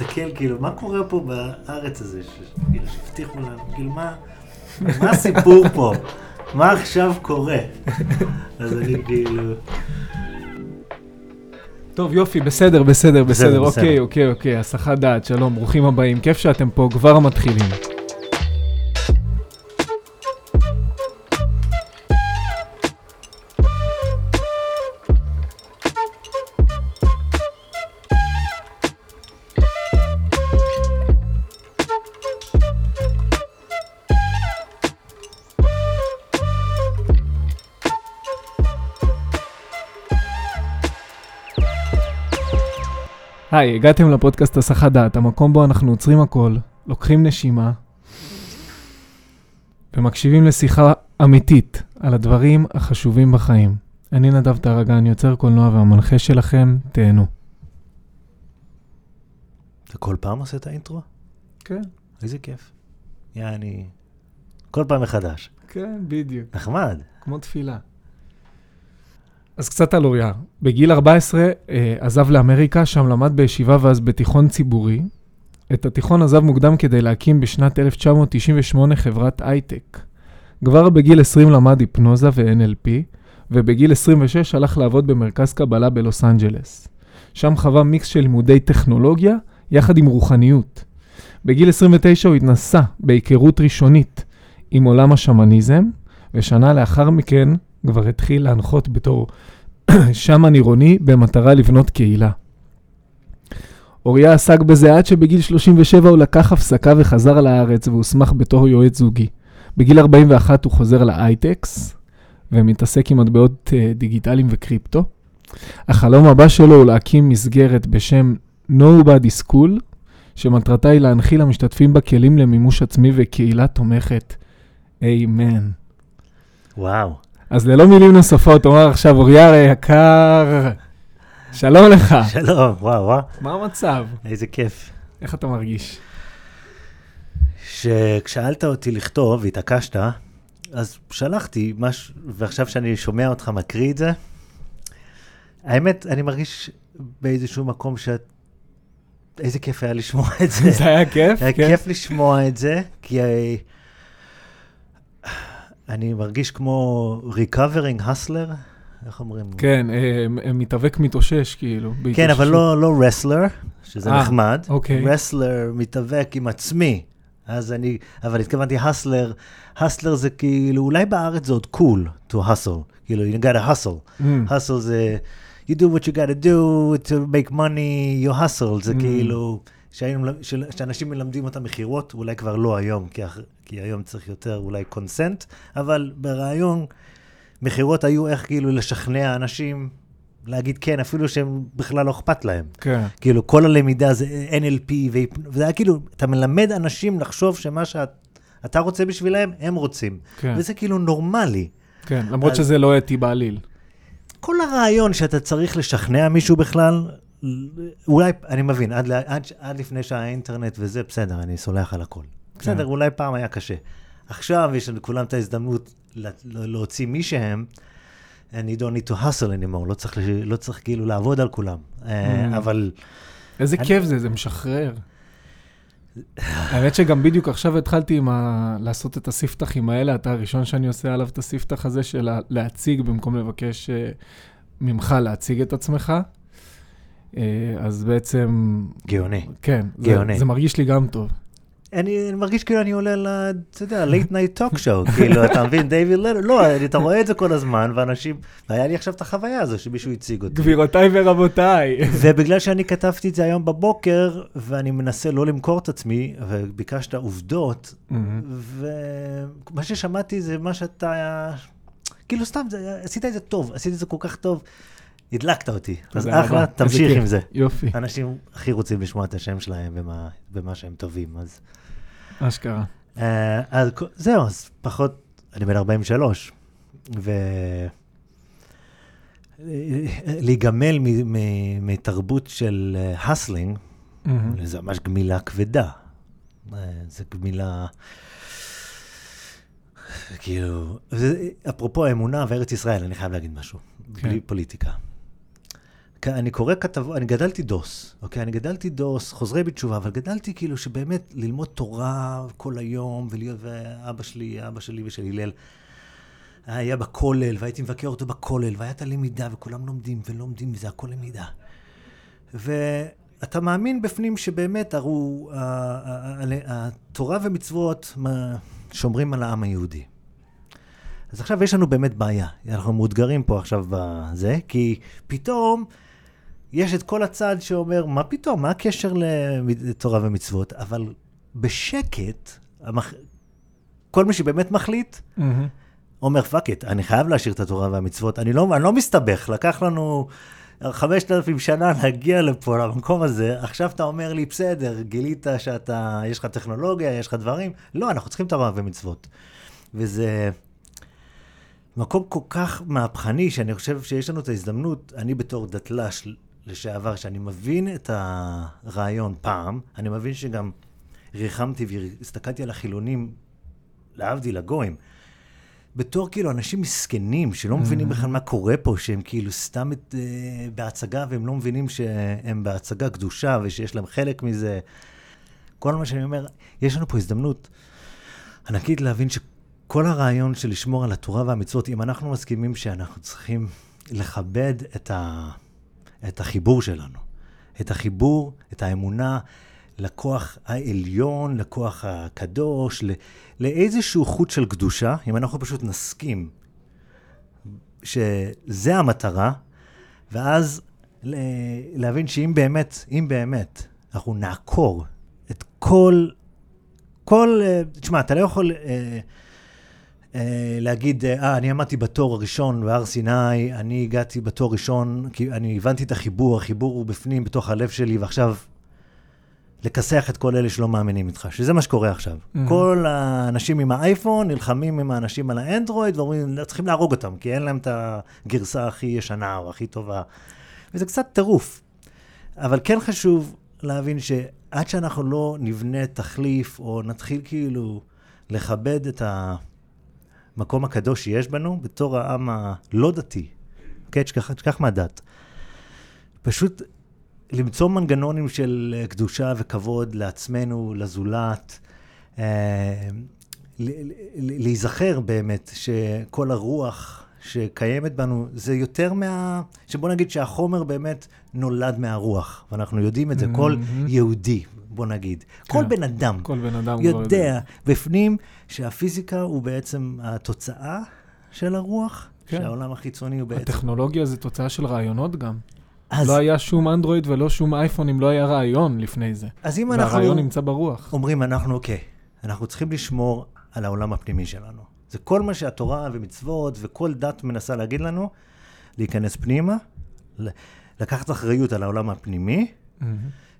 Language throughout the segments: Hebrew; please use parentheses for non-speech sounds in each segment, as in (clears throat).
מסתכל, כאילו, מה קורה פה בארץ הזה, כאילו, שהבטיחו לנו, כאילו, מה, מה הסיפור פה? מה עכשיו קורה? אז אני כאילו... טוב, יופי, בסדר, בסדר, בסדר, בסדר. אוקיי, אוקיי, אוקיי, הסחת דעת, שלום, ברוכים הבאים, כיף שאתם פה, כבר מתחילים. היי, הגעתם לפודקאסט הסחת דעת, המקום בו אנחנו עוצרים הכל, לוקחים נשימה ומקשיבים לשיחה אמיתית על הדברים החשובים בחיים. אני נדב טרגן, יוצר קולנוע והמנחה שלכם, תהנו. אתה כל פעם עושה את האינטרו? כן, איזה כיף. יעני, כל פעם מחדש. כן, בדיוק, נחמד. כמו תפילה. אז קצת על אוריה. בגיל 14 אה, עזב לאמריקה, שם למד בישיבה ואז בתיכון ציבורי. את התיכון עזב מוקדם כדי להקים בשנת 1998 חברת הייטק. כבר בגיל 20 למד היפנוזה ו-NLP, ובגיל 26 הלך לעבוד במרכז קבלה בלוס אנג'לס. שם חווה מיקס של לימודי טכנולוגיה יחד עם רוחניות. בגיל 29 הוא התנסה בהיכרות ראשונית עם עולם השמניזם, ושנה לאחר מכן כבר התחיל להנחות בתור (clears throat) שמן עירוני במטרה לבנות קהילה. אוריה עסק בזה עד שבגיל 37 הוא לקח הפסקה וחזר לארץ והוסמך בתור יועץ זוגי. בגיל 41 הוא חוזר לאייטקס ומתעסק עם מטבעות אה, דיגיטליים וקריפטו. החלום הבא שלו הוא להקים מסגרת בשם Nobody School, שמטרתה היא להנחיל למשתתפים בה כלים למימוש עצמי וקהילה תומכת. איימן. וואו. אז ללא מילים נוספות, אומר עכשיו, אוריה היקר, שלום לך. שלום, וואו, וואו. מה המצב? איזה כיף. איך אתה מרגיש? שכשאלת אותי לכתוב והתעקשת, אז שלחתי משהו, ועכשיו שאני שומע אותך מקריא את זה, האמת, אני מרגיש באיזשהו מקום שאת... איזה כיף היה לשמוע את זה. (laughs) זה היה כיף? היה כן. כיף לשמוע את זה, כי אני מרגיש כמו recovering hustler, איך אומרים? כן, אה, מתאבק מתאושש, כאילו. כן. אבל לא, לא רסלר, שזה אה, נחמד. אוקיי. רסלר מתאבק עם עצמי. אז אני, אבל התכוונתי הסלר, הסלר זה כאילו, אולי בארץ זה עוד קול cool to hustle, כאילו, you gotta hustle. Mm, hustle זה, you do what you gotta do to make money, you hustle, זה Mm. כאילו, שהיינו, שאנשים מלמדים אותם מכירות, אולי כבר לא היום, כי, אח- כי היום צריך יותר אולי קונסנט, אבל ברעיון, מכירות היו איך כאילו לשכנע אנשים להגיד כן, אפילו שהם בכלל לא אכפת להם. כן, כאילו, כל הלמידה זה NLP, וזה היה כאילו, אתה מלמד אנשים לחשוב שמה שאתה רוצה בשבילם, הם רוצים. כן, וזה כאילו נורמלי. כן, למרות אז- שזה לא אתי בעליל. כל הרעיון שאתה צריך לשכנע מישהו בכלל, אולי, אני מבין, עד, עד, עד לפני שהאינטרנט וזה, בסדר, אני סולח על הכל. בסדר, כן. אולי פעם היה קשה. עכשיו יש לכולם את ההזדמנות לה- להוציא מי שהם, and you don't need to hustle anymore, לא צריך, לא צריך כאילו לעבוד על כולם. אה, Mm. אבל איזה אני- כיף זה, זה משחרר. האמת שגם בדיוק עכשיו התחלתי עם ה... לעשות את הספתחים האלה, אתה הראשון שאני עושה עליו את הספתח הזה של להציג במקום לבקש אה, ממך להציג את עצמך. אה, אז בעצם, גאוני. כן, זה, גאוני. זה מרגיש לי גם טוב. אני מרגיש כאילו אני עולה ל... אתה יודע, late night talk show, כאילו, אתה מבין, דיוויד לנר, לא, אתה רואה את זה כל הזמן, ואנשים, והיה לי עכשיו את החוויה הזו שמישהו הציג אותי. גבירותיי ורבותיי. ובגלל שאני כתבתי את זה היום בבוקר, ואני מנסה לא למכור את עצמי, וביקשת עובדות. ומה ששמעתי זה מה שאתה... כאילו סתם, זה, עשית את זה טוב, עשית את זה כל כך טוב, הדלקת אותי. אז. אחלה, תמשיך. עם זה. יופי, אנשים הכי רוצים לשמוע את השם שלהם במה שהם טובים, אז... אשכרה. אה, אז זהו, אז פחות, אני בן 43, ו... להיגמל מתרבות של הסלינג, מהמם. זה ממש גמילה כבדה. אה, זה גמילה... כאילו, אפרופו אמונה וארץ ישראל, אני חייב להגיד משהו, כן. בלי פוליטיקה. אני קורא כתבות, אני גדלתי דוס, אוקיי? אני גדלתי דוס, חוזרי בתשובה, אבל גדלתי כאילו שבאמת ללמוד תורה כל היום, ולהיות, ואבא שלי, אבא שלי ושל הלל, היה בכולל, והייתי מבקר אותו בכולל, והיה את הלמידה, וכולם לומדים ולומדים, וזה הכל למידה. ואתה מאמין בפנים שבאמת הרו, התורה ומצוות שומרים על העם היהודי. אז עכשיו יש לנו באמת בעיה. אנחנו מאותגרים פה עכשיו בזה, כי פתאום יש את כל הצד שאומר, מה פתאום, מה הקשר לתורה ומצוות? אבל בשקט, המח... כל מי שבאמת מחליט, מהמם. אומר, fuck it, אני חייב להשאיר את התורה והמצוות. אני לא, אני לא מסתבך, לקח לנו חמשת אלפים שנה להגיע לפה, למקום הזה. עכשיו אתה אומר לי, בסדר, גילית שאתה, יש לך טכנולוגיה, יש לך דברים. לא, אנחנו צריכים תורה ומצוות. וזה מקום כל כך מהפכני, שאני חושב שיש לנו את ההזדמנות, אני בתור דתל"ש לשעבר, שאני מבין את הרעיון פעם, אני מבין שגם ריחמתי והסתכלתי על החילונים, להבדיל, הגויים. בתור כאילו אנשים מסכנים, שלא מבינים בכלל מה קורה פה, שהם כאילו סתם את, uh, בהצגה, והם לא מבינים שהם בהצגה קדושה, ושיש להם חלק מזה. כל מה שאני אומר, יש לנו פה הזדמנות ענקית להבין שכל הרעיון של לשמור על התורה והמצוות, אם אנחנו מסכימים שאנחנו צריכים לכבד את, ה, את החיבור שלנו, את החיבור, את האמונה לכוח העליון, לכוח הקדוש, לאיזשהו חוט של קדושה, אם אנחנו פשוט נסכים שזה המטרה, ואז להבין שאם באמת, אם באמת, אנחנו נעקור את כל, כל, אה, תשמע, אתה לא יכול אה, להגיד, אה, אני עמדתי בתור הראשון בהר סיני, אני הגעתי בתור ראשון, כי אני הבנתי את החיבור, החיבור הוא בפנים, בתוך הלב שלי, ועכשיו לכסח את כל אלה שלא מאמינים איתך, שזה מה שקורה עכשיו. Mhm. כל האנשים עם האייפון נלחמים עם האנשים על האנדרואיד, ואומרים, צריכים להרוג אותם, כי אין להם את הגרסה הכי ישנה או הכי טובה. וזה קצת טירוף. אבל כן חשוב להבין שעד שאנחנו לא נבנה תחליף, או נתחיל כאילו לכבד את המקום הקדוש שיש בנו, בתור העם הלא דתי, אוקיי? תשכח, תשכח מהדת. פשוט למצוא מנגנונים של אה, קדושה וכבוד לעצמנו, לזולת, אה, להיזכר באמת שכל הרוח שקיימת בנו זה יותר מה... שבוא נגיד שהחומר באמת נולד מהרוח, ואנחנו יודעים את זה, כל מהמם. יהודי, בוא נגיד, כל כן. בן אדם כל בן אדם כבר יודע בפנים שהפיזיקה הוא בעצם התוצאה של הרוח, כן. שהעולם החיצוני הוא בעצם... הטכנולוגיה זה תוצאה של רעיונות גם. אז, לא היה שום אנדרואיד ולא שום אייפון אם לא היה רעיון לפני זה. אז אם אנחנו... והרעיון נמצא ברוח. אומרים, אנחנו, אוקיי, אנחנו צריכים לשמור על העולם הפנימי שלנו. זה כל מה שהתורה ומצוות וכל דת מנסה להגיד לנו, להיכנס פנימה, לקחת אחריות על העולם הפנימי, מהמם.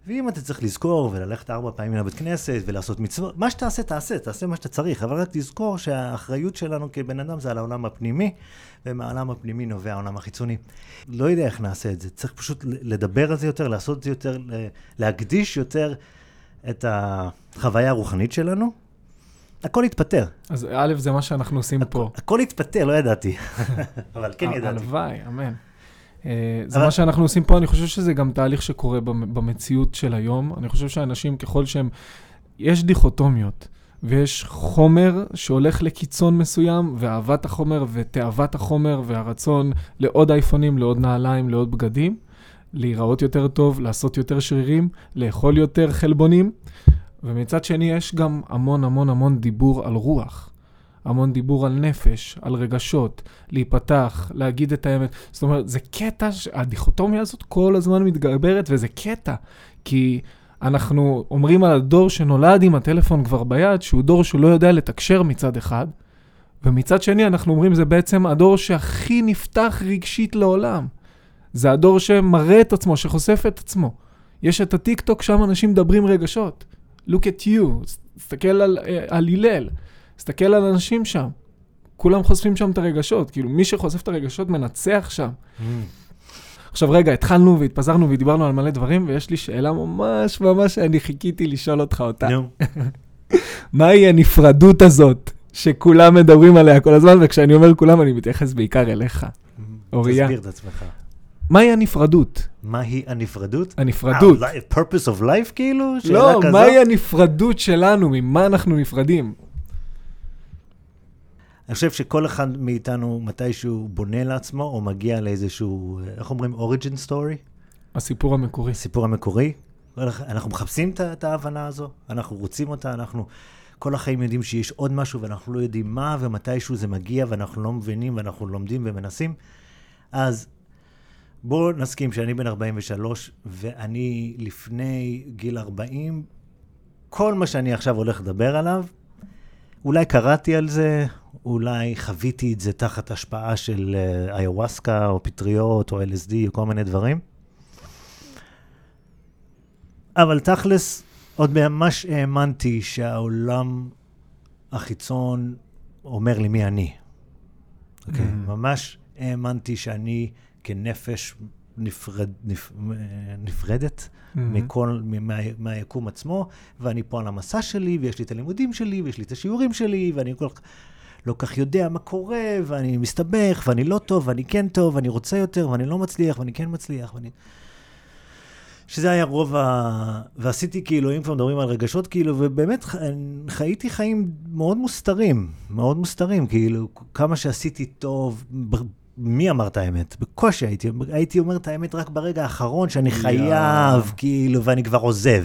ואם אתה צריך לזכור וללכת ארבע פעמים לבית כנסת ולעשות מצוות, מה שתעשה, תעשה, תעשה מה שאתה צריך, אבל רק תזכור שהאחריות שלנו כבן אדם זה על העולם הפנימי, ומהעולם הפנימי נובע העולם החיצוני. לא יודע איך נעשה את זה, צריך פשוט לדבר על זה יותר, לעשות את זה יותר, להקדיש יותר את החוויה הרוחנית שלנו. הכל יתפטר, אז א', זה מה שאנחנו עושים פה. הכל יתפטר, לא ידעתי, (laughs) אבל כן ידעתי. הלוואי, אמן. אה, זה מה שאנחנו עושים פה, אני חושב שזה גם תהליך שקורה במ- במציאות של היום. אני חושב שאנשים, ככל שהם... יש דיכוטומיות, ויש חומר שהולך לקיצון מסוים, ואהבת החומר ותאוות החומר, והרצון לעוד אייפונים, לעוד נעליים, לעוד בגדים, להיראות יותר טוב, לעשות יותר שרירים, לאכול יותר חלבונים. ומצד שני, יש גם המון המון המון דיבור על רוח. המון דיבור על נפש, על רגשות, להיפתח, להגיד את האמת. זאת אומרת, זה קטע, הדיכוטומיה הזאת כל הזמן מתגברת, וזה קטע. כי אנחנו אומרים על הדור שנולד עם הטלפון כבר ביד, שהוא דור שהוא לא יודע לתקשר מצד אחד, ומצד שני אנחנו אומרים זה בעצם הדור שהכי נפתח רגשית לעולם. זה הדור שמראה את עצמו, שחושף את עצמו. יש את הטיק טוק, שם אנשים מדברים רגשות. look at you, תסתכל על, אה, על הלל, תסתכל על אנשים שם. כולם חושפים שם את הרגשות, כאילו מי שחושף את הרגשות מנצח שם. Mm. עכשיו רגע, התחלנו והתפזרנו ודיברנו על מלא דברים, ויש לי שאלה ממש ממש שאני חיכיתי לשאול אותך אותה. נו, (laughs) מהי הנפרדות הזאת שכולם מדברים עליה כל הזמן, וכשאני אומר כולם אני מתייחס בעיקר אליך. אוריה. תסביר את עצמך. מהי הנפרדות? מהי הנפרדות? הנפרדות. אה, purpose of life כאילו? לא? מהי הנפרדות שלנו? ממה אנחנו נפרדים? אני חושב שכל אחד מאיתנו מתישהו בונה לעצמו, או מגיע לאיזשהו, איך אומרים? origin story? הסיפור המקורי. הסיפור המקורי. אנחנו מחפשים את ההבנה הזו, אנחנו רוצים אותה, אנחנו כל החיים יודעים שיש עוד משהו ואנחנו לא יודעים מה, ומתישהו זה מגיע ואנחנו לא מבינים ואנחנו לומדים ומנסים. אז בואו נסכים שאני בן 43, ואני לפני גיל 40, כל מה שאני עכשיו הולך לדבר עליו, אולי קראתי על זה, אולי חוויתי את זה תחת השפעה של אה, איוואסקה, או פטריות, או LSD, או כל מיני דברים. אבל תכלס, עוד ממש האמנתי שהעולם החיצון אומר לי מי אני. אוקיי? Mm. ממש האמנתי שאני כנפש נפרד, נפ, נפרדת מכל, מה, מהיקום עצמו, ואני פה על המסע שלי, ויש לי את הלימודים שלי, ויש לי את השיעורים שלי, ואני כל כך לא כך יודע מה קורה, ואני מסתבך, ואני לא טוב, ואני כן טוב, ואני רוצה יותר, ואני לא מצליח, ואני כן מצליח, ואני... שזה היה רוב ה... ועשיתי כאילו, אם כבר מדברים על רגשות, כאילו, ובאמת. חייתי חיים מאוד מוסתרים, מאוד מוסתרים, כאילו, כמה שעשיתי טוב, ב... מי אמר את האמת? בקושי הייתי, הייתי אומר את האמת רק ברגע האחרון, שאני חייב, כאילו, ואני כבר עוזב.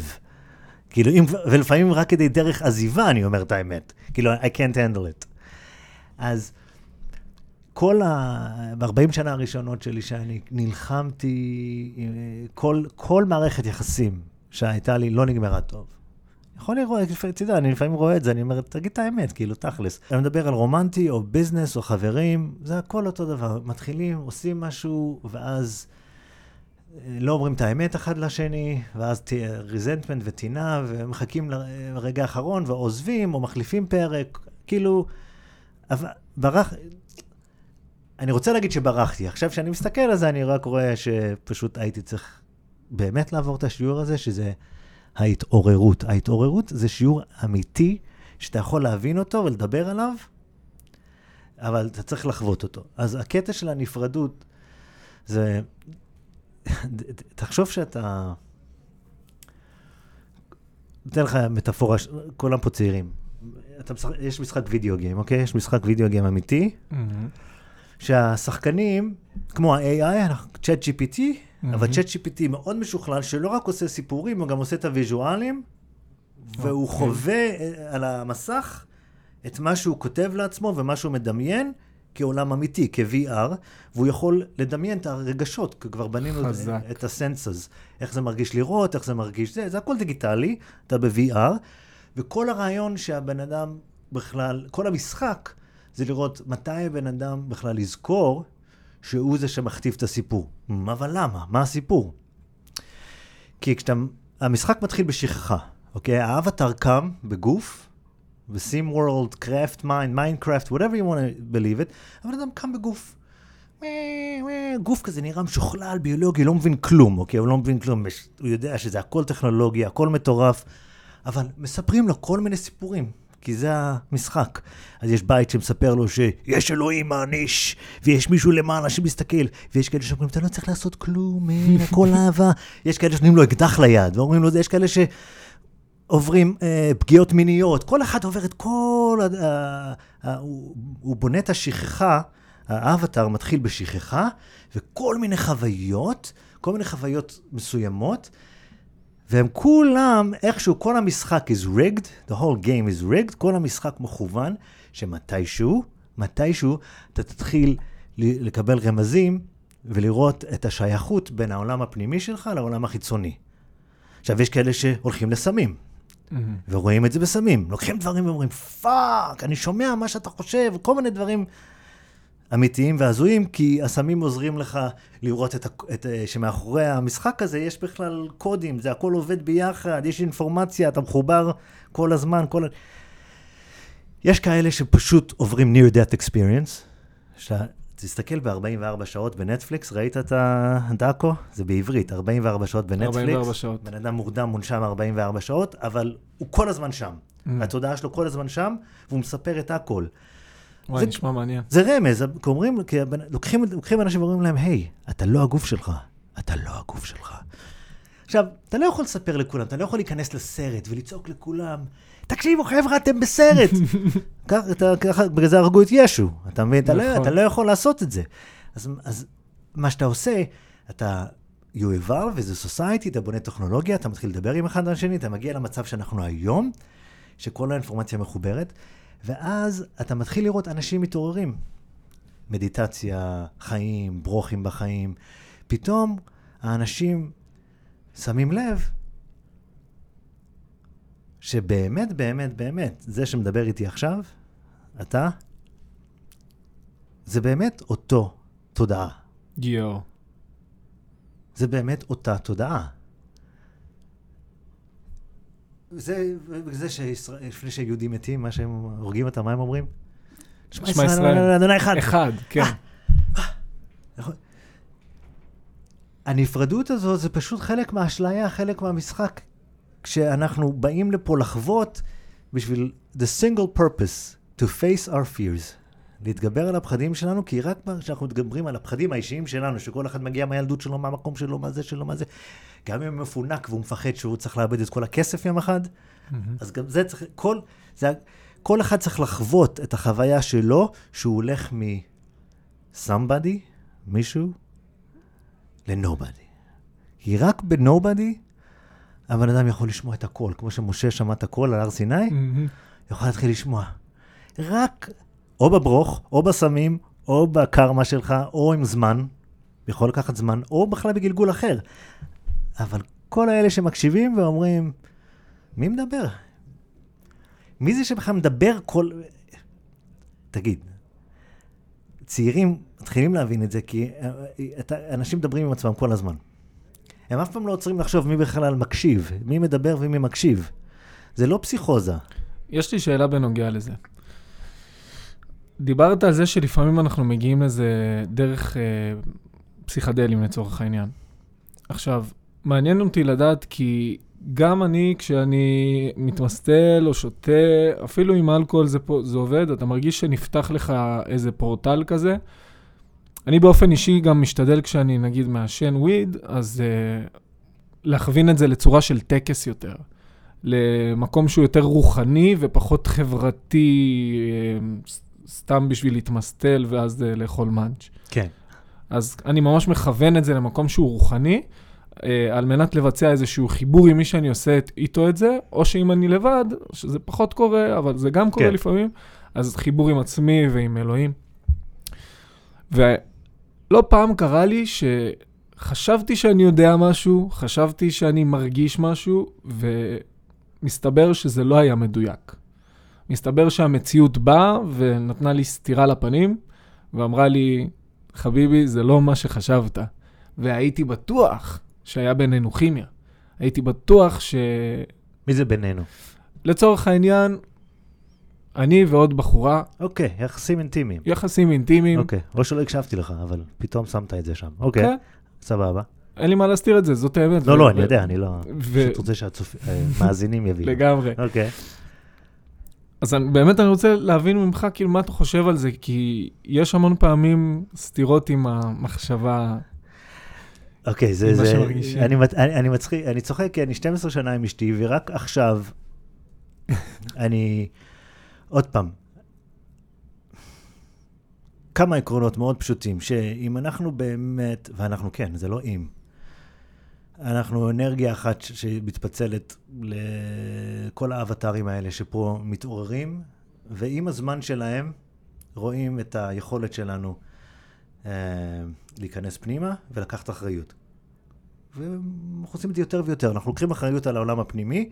כאילו, אם, ולפעמים רק כדי דרך עזיבה אני אומר את האמת. כאילו, I can't handle it. אז כל ה... ב-40 שנה הראשונות שלי, שאני נלחמתי, עם, כל, כל מערכת יחסים שהייתה לי לא נגמרה טוב. יכול לראות, אתה יודע, אני לפעמים רואה את זה, אני אומר, תגיד את האמת, כאילו, תכלס. אני מדבר על רומנטי, או ביזנס, או חברים, זה הכל אותו דבר. מתחילים, עושים משהו, ואז אה, לא אומרים את האמת אחד לשני, ואז ריזנטמנט וטינה, ומחכים לרגע האחרון, ועוזבים, או מחליפים פרק, כאילו, אבל ברח... אני רוצה להגיד שברחתי. עכשיו, כשאני מסתכל על זה, אני רק רואה שפשוט הייתי צריך באמת לעבור את השיעור הזה, שזה ההתעוררות. ההתעוררות זה שיעור אמיתי, שאתה יכול להבין אותו ולדבר עליו, אבל אתה צריך לחוות אותו. אז הקטע של הנפרדות זה... תחשוב שאתה... אתן לך מטאפורה, כולם פה צעירים. אתה משחק, יש משחק וידאו גיים, אוקיי? יש משחק וידאו גיים אמיתי, שהשחקנים, כמו ה-AI, צ'אט GPT, אבל צ'אט GPT מאוד משוכלל, שלא רק עושה סיפורים, הוא גם עושה את הוויז'ואלים, והוא אוקיי. חווה אה, על המסך את מה שהוא כותב לעצמו ומה שהוא מדמיין כעולם אמיתי, כ-VR, והוא יכול לדמיין את הרגשות, כי כבר בנינו את- חזק. את הסנסס, איך זה מרגיש לראות, איך זה מרגיש זה, זה הכל דיגיטלי, אתה ב-VR, וכל הרעיון שהבן אדם בכלל, כל המשחק, זה לראות מתי הבן אדם בכלל יזכור שהוא זה שמכתיב את הסיפור. אבל למה? מה הסיפור? כי כשאתה... המשחק מתחיל בשכחה, אוקיי? האבטר קם בגוף, ב-Sim World, Craft Mind, Minecraft, whatever you want to believe it, הבן אדם קם בגוף. גוף כזה נראה משוכלל, ביולוגי, לא מבין כלום, אוקיי? הוא לא מבין כלום, הוא יודע שזה הכל טכנולוגיה, הכל מטורף, אבל מספרים לו כל מיני סיפורים, כי זה המשחק. אז יש בית שמספר לו שיש אלוהים מעניש, ויש מישהו למעלה שמסתכל, ויש כאלה שאומרים, אתה לא צריך לעשות כלום, אין, (laughs) הכל אהבה. יש כאלה שנותנים לו אקדח ליד, ואומרים לו, יש כאלה ש... עוברים אה, פגיעות מיניות, כל אחד עובר את כל... ה- ה- ה- הוא, הוא בונה את השכחה, האבטר מתחיל בשכחה, וכל מיני חוויות, כל מיני חוויות מסוימות, והם כולם, איכשהו, כל המשחק is rigged, the whole game is rigged, כל המשחק מכוון, שמתישהו, מתישהו, אתה תתחיל לקבל רמזים ולראות את השייכות בין העולם הפנימי שלך לעולם החיצוני. עכשיו, יש כאלה שהולכים לסמים, ורואים את זה בסמים. לוקחים דברים ואומרים, fuck, אני שומע מה שאתה חושב, כל מיני דברים אמיתיים והזויים, כי הסמים עוזרים לך לראות את, את, ה- שמאחורי המשחק הזה יש בכלל קודים, זה הכל עובד ביחד, יש אינפורמציה, אתה מחובר כל הזמן, כל. יש כאלה שפשוט עוברים near death experience, שאתה תסתכל ב-44 שעות בנטפליקס, ראית את הדאקו? זה בעברית, 44 שעות בנטפליקס. 44 שעות. בן אדם מורדם מונשם 44 שעות, אבל הוא כל הזמן שם. Mm. התודעה שלו כל הזמן שם, והוא מספר את הכל. וואי, זה- נשמע מעניין. זה רמז, אומרים, לוקחים, לוקחים אנשים ואומרים להם, היי, אתה לא הגוף שלך, אתה לא הגוף שלך. עכשיו, אתה לא יכול לספר לכולם, אתה לא יכול להיכנס לסרט ולצעוק לכולם, תקשיבו חבר'ה, אתם בסרט. (laughs) כך, אתה, ככה, בגלל זה הרגו את ישו, אתה מבין? אתה, לא, נכון. אתה לא יכול לעשות את זה. אז, אז מה שאתה עושה, אתה, you evolve as a society, אתה בונה טכנולוגיה, אתה מתחיל לדבר עם אחד על השני, אתה מגיע למצב שאנחנו היום, שכל האינפורמציה מחוברת, ואז אתה מתחיל לראות אנשים מתעוררים. מדיטציה, חיים, ברוכים בחיים. פתאום האנשים שמים לב שבאמת, באמת, באמת, זה שמדבר איתי עכשיו, אתה, זה באמת אותו תודעה. יואו. זה באמת אותה תודעה. זה, זה שישראל, לפני שיהודים מתים, מה שהם הורגים אותם, מה הם אומרים? שמע ישראל. אדוני אחד. אחד, כן. נכון. הנפרדות הזו זה פשוט חלק מהאשליה, חלק מהמשחק. כשאנחנו באים לפה לחוות בשביל the single purpose to face our fears. להתגבר על הפחדים שלנו, כי רק כשאנחנו מתגברים על הפחדים האישיים שלנו, שכל אחד מגיע מהילדות שלו, מהמקום שלו, מה זה שלו, מה זה, גם אם הוא מפונק והוא מפחד שהוא צריך לאבד את כל הכסף יום אחד, אז גם זה צריך, כל, זה, כל אחד צריך לחוות את החוויה שלו, שהוא הולך מ-somebody, מישהו, ל-nobody. כי רק ב-nobody, הבן אדם יכול לשמוע את הכל. כמו שמשה שמע את הכל על הר סיני, מהמם. יכול להתחיל לשמוע. רק או בברוך, או בסמים, או בקרמה שלך, או עם זמן, יכול לקחת זמן, או בכלל בגלגול אחר. אבל כל האלה שמקשיבים ואומרים, מי מדבר? מי זה שבכלל מדבר כל... תגיד, צעירים מתחילים להבין את זה, כי אה, אנשים מדברים עם עצמם כל הזמן. הם אף פעם לא עוצרים לחשוב מי בכלל מקשיב, מי מדבר ומי מקשיב. זה לא פסיכוזה. יש לי שאלה בנוגע לזה. דיברת על זה שלפעמים אנחנו מגיעים לזה דרך אה, פסיכדלים לצורך העניין. עכשיו, מעניין אותי לדעת כי גם אני, כשאני מתמסטל או שותה, אפילו עם אלכוהול זה, פה, זה עובד, אתה מרגיש שנפתח לך איזה פורטל כזה. אני באופן אישי גם משתדל כשאני נגיד מעשן וויד, אז uh, להכווין את זה לצורה של טקס יותר. למקום שהוא יותר רוחני ופחות חברתי, אה, סתם בשביל להתמסטל ואז אה, לאכול מאנץ'. כן. אז אני ממש מכוון את זה למקום שהוא רוחני, אה, על מנת לבצע איזשהו חיבור עם מי שאני עושה את- איתו את זה, או שאם אני לבד, שזה פחות קורה, אבל זה גם קורה כן. לפעמים, אז חיבור עם עצמי ועם אלוהים. ולא פעם קרה לי שחשבתי שאני יודע משהו, חשבתי שאני מרגיש משהו, ומסתבר שזה לא היה מדויק. מסתבר שהמציאות באה ונתנה לי סטירה לפנים, ואמרה לי, חביבי, זה לא מה שחשבת. והייתי בטוח שהיה בינינו כימיה. הייתי בטוח ש... מי זה בינינו? לצורך העניין, אני ועוד בחורה, אוקיי, יחסים אינטימיים. יחסים אינטימיים. אוקיי, או שלא הקשבתי לך, אבל פתאום שמת את זה שם. אוקיי, כן, סבבה. אין לי מה להסתיר את זה, זאת האמת. לא, ו- לא, ו- אני יודע, אני לא... ו- פשוט רוצה שהמאזינים יבינו. לגמרי. אוקיי. אז אני, באמת אני רוצה להבין ממך, כאילו, מה אתה חושב על זה, כי יש המון פעמים סתירות עם המחשבה. אוקיי, זה, מה זה, שמרגישים. אני, אני, אני מצחיק, אני צוחק כי אני 12 שנה עם אשתי, ורק עכשיו, (laughs) אני, עוד פעם, כמה עקרונות מאוד פשוטים, שאם אנחנו באמת, ואנחנו כן, זה לא אם, אנחנו אנרגיה אחת שמתפצלת לכל האבטרים האלה שפה מתעוררים, ועם הזמן שלהם רואים את היכולת שלנו אה, להיכנס פנימה ולקחת אחריות. ואנחנו עושים את זה יותר ויותר. אנחנו לוקחים אחריות על העולם הפנימי,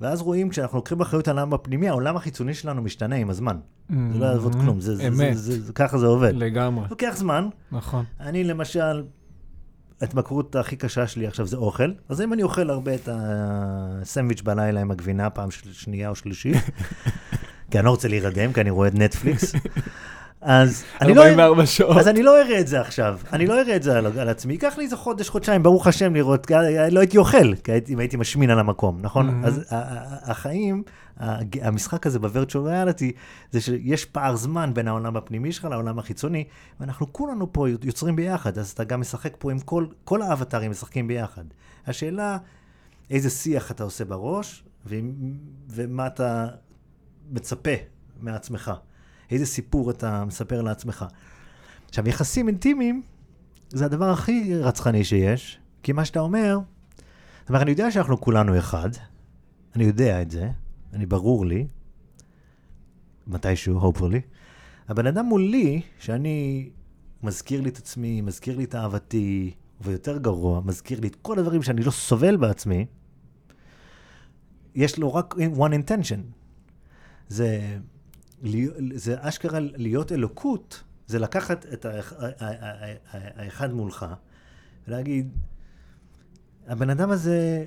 ואז רואים, כשאנחנו לוקחים אחריות על העולם הפנימי, העולם החיצוני שלנו משתנה עם הזמן. זה לא יעבוד כלום, זה, זה, זה, אמת, זה, זה, ככה זה עובד. לגמרי, לוקח זמן. נכון. אני למשל, ההתמכרות הכי קשה שלי עכשיו זה אוכל, אז אם אני אוכל הרבה את הסנדוויץ' בלילה עם הגבינה פעם של- שנייה או שלישית, (laughs) כי אני לא רוצה להירדם, כי אני רואה את נטפליקס, (laughs) אז אני לא... 44 שעות. אז אני לא אראה את זה עכשיו, אני לא אראה את זה על, על עצמי, ייקח לי איזה חודש, חודשיים, ברוך השם לראות, לא הייתי אוכל, כי הייתי, אם הייתי משמין על המקום, נכון? Mhm. אז החיים, המשחק הזה ריאליטי, זה שיש פער זמן בין העולם הפנימי שלך לעולם החיצוני, ואנחנו כולנו פה יוצרים ביחד, אז אתה גם משחק פה עם כל, כל האבטרים משחקים ביחד. השאלה, איזה שיח אתה עושה בראש, ומה אתה מצפה מעצמך. איזה סיפור אתה מספר לעצמך. עכשיו, יחסים אינטימיים זה הדבר הכי רצחני שיש, כי מה שאתה אומר, זאת אומרת, אני יודע שאנחנו כולנו אחד, אני יודע את זה, אני ברור לי, מתישהו, hopefully. הבן אדם מולי, שאני, מזכיר לי את עצמי, מזכיר לי את אהבתי, ויותר גרוע, מזכיר לי את כל הדברים שאני לא סובל בעצמי, יש לו רק one intention. זה, זה אשכרה להיות אלוקות, זה לקחת את האחד מולך ולהגיד, הבן אדם הזה,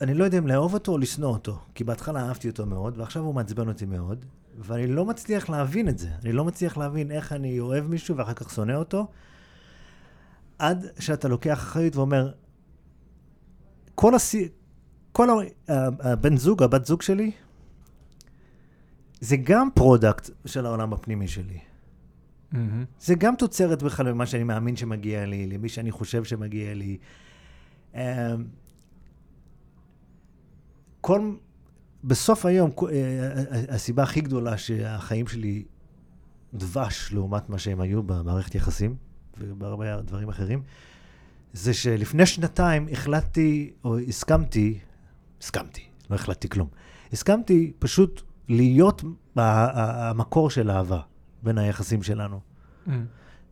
אני לא יודע אם לאהוב אותו או לשנוא אותו, כי בהתחלה אהבתי אותו מאוד, ועכשיו הוא מעצבן אותי מאוד, ואני לא מצליח להבין את זה. אני לא מצליח להבין איך אני אוהב מישהו ואחר כך שונא אותו, עד שאתה לוקח אחריות ואומר, כל השיט, כל ה- הבן זוג, הבת זוג שלי, זה גם product של העולם הפנימי שלי. מהמם. זה גם תוצרת בכלל ממה שאני מאמין שמגיע לי, למי שאני חושב שמגיע לי. כל, בסוף היום, כל- אה, הסיבה הכי גדולה שהחיים שלי דבש לעומת מה שהם היו במערכת יחסים ובהרבה דברים אחרים, זה שלפני שנתיים החלטתי, או הסכמתי, הסכמתי, לא החלטתי כלום, הסכמתי פשוט להיות המקור של אהבה בין היחסים שלנו. מהמם.